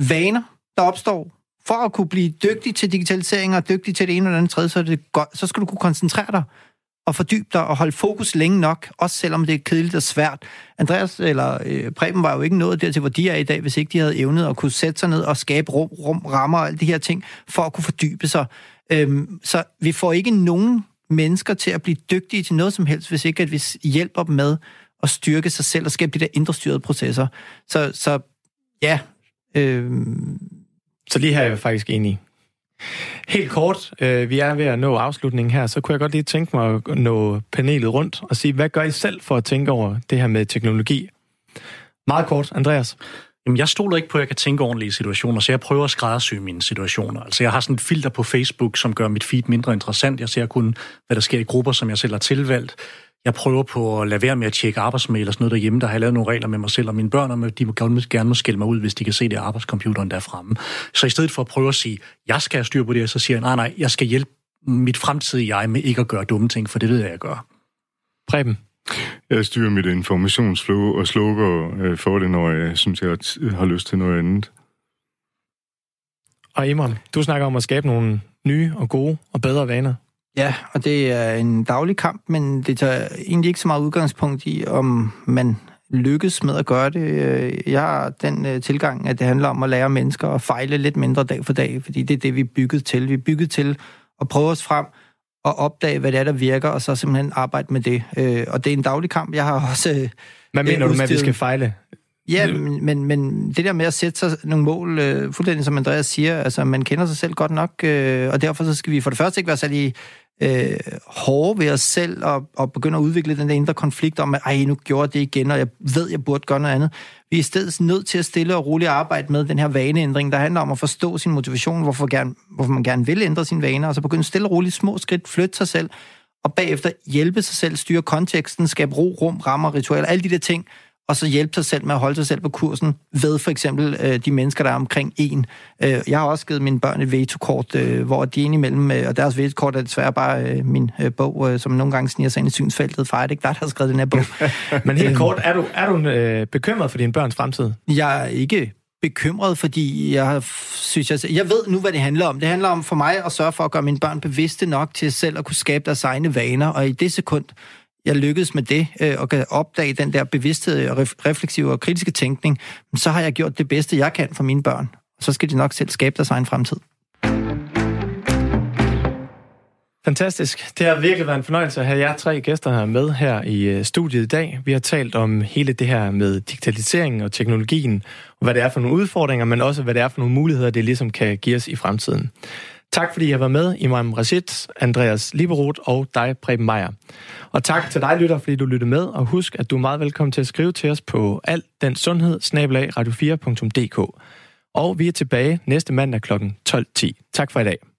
vaner, der opstår. For at kunne blive dygtig til digitalisering og dygtig til det ene eller andet tredje, så, er det godt, så skal du kunne koncentrere dig og fordybe dig og holde fokus længe nok, også selvom det er kedeligt og svært. Andreas eller øh, Preben var jo ikke nået dertil, hvor de er i dag, hvis ikke de havde evnet at kunne sætte sig ned og skabe rum, rum rammer og alle de her ting, for at kunne fordybe sig. Øhm, så vi får ikke nogen mennesker til at blive dygtige til noget som helst, hvis ikke at vi hjælper dem med at styrke sig selv og skabe de der indre styrede processer. Så, så ja. Øh... Så lige her er jeg faktisk enig. Helt kort, øh, vi er ved at nå afslutningen her, så kunne jeg godt lige tænke mig at nå panelet rundt og sige, hvad gør I selv for at tænke over det her med teknologi? Meget kort, Andreas. Jamen, jeg stoler ikke på, at jeg kan tænke ordentligt i situationer, så jeg prøver at skræddersy mine situationer. Altså, jeg har sådan et filter på Facebook, som gør mit feed mindre interessant. Jeg ser kun, hvad der sker i grupper, som jeg selv har tilvalgt. Jeg prøver på at lade være med at tjekke arbejdsmail og sådan noget derhjemme. Der har jeg lavet nogle regler med mig selv og mine børn, og de må gerne, gerne må skælde mig ud, hvis de kan se det arbejdscomputeren der fremme. Så i stedet for at prøve at sige, jeg skal have styr på det, så siger jeg, nej, nej, jeg skal hjælpe mit fremtidige jeg med ikke at gøre dumme ting, for det ved jeg, jeg gør. Preben? Jeg styrer mit informationsflow og slukker øh, for det, når jeg synes, jeg har lyst til noget andet. Og Imran, du snakker om at skabe nogle nye og gode og bedre vaner. Ja, og det er en daglig kamp, men det tager egentlig ikke så meget udgangspunkt i, om man lykkes med at gøre det. Jeg har den øh, tilgang, at det handler om at lære mennesker at fejle lidt mindre dag for dag, fordi det er det, vi er bygget til. Vi er bygget til at prøve os frem og opdage, hvad det er, der virker, og så simpelthen arbejde med det. Øh, og det er en daglig kamp. Jeg har også... Øh, hvad mener du med, at vi skal fejle? Ja, men, men, men det der med at sætte sig nogle mål, øh, fuldstændig som Andreas siger, altså man kender sig selv godt nok, øh, og derfor så skal vi for det første ikke være særlig øh, hårde ved os selv og, og begynde at udvikle den der indre konflikt om, at ej, nu gjorde det igen, og jeg ved, jeg burde gøre noget andet. Vi er i stedet nødt til at stille og roligt arbejde med den her vaneændring, der handler om at forstå sin motivation, hvorfor, gerne, hvorfor man gerne vil ændre sine vaner, og så begynde stille og roligt små skridt, flytte sig selv, og bagefter hjælpe sig selv, styre konteksten, skabe ro, rum, rammer, ritualer, alle de der ting, og så hjælpe sig selv med at holde sig selv på kursen ved for eksempel øh, de mennesker, der er omkring en. Øh, jeg har også givet mine børn et vetokort, øh, hvor de indimellem, øh, og deres vetokort er desværre bare øh, min øh, bog, øh, som nogle gange sniger sig ind i synsfeltet, for det ikke dig, der har skrevet den her bog. Men helt kort, er du, er du øh, bekymret for dine børns fremtid? Jeg er ikke bekymret, fordi jeg synes, jeg, jeg ved nu, hvad det handler om. Det handler om for mig at sørge for at gøre mine børn bevidste nok til selv at kunne skabe deres egne vaner, og i det sekund, jeg lykkedes med det, øh, og kan opdage den der bevidsthed og ref- refleksive og kritiske tænkning, så har jeg gjort det bedste, jeg kan for mine børn. Så skal de nok selv skabe deres egen fremtid. Fantastisk. Det har virkelig været en fornøjelse at have jer tre gæster her med her i øh, studiet i dag. Vi har talt om hele det her med digitaliseringen og teknologien, og hvad det er for nogle udfordringer, men også hvad det er for nogle muligheder, det ligesom kan give os i fremtiden. Tak fordi I har været med, Imam Rashid, Andreas Liberoth og dig, Preben Meier. Og tak til dig, lytter, fordi du lyttede med, og husk, at du er meget velkommen til at skrive til os på alt den sundhed, radio4.dk. Og vi er tilbage næste mandag kl. 12.10. Tak for i dag.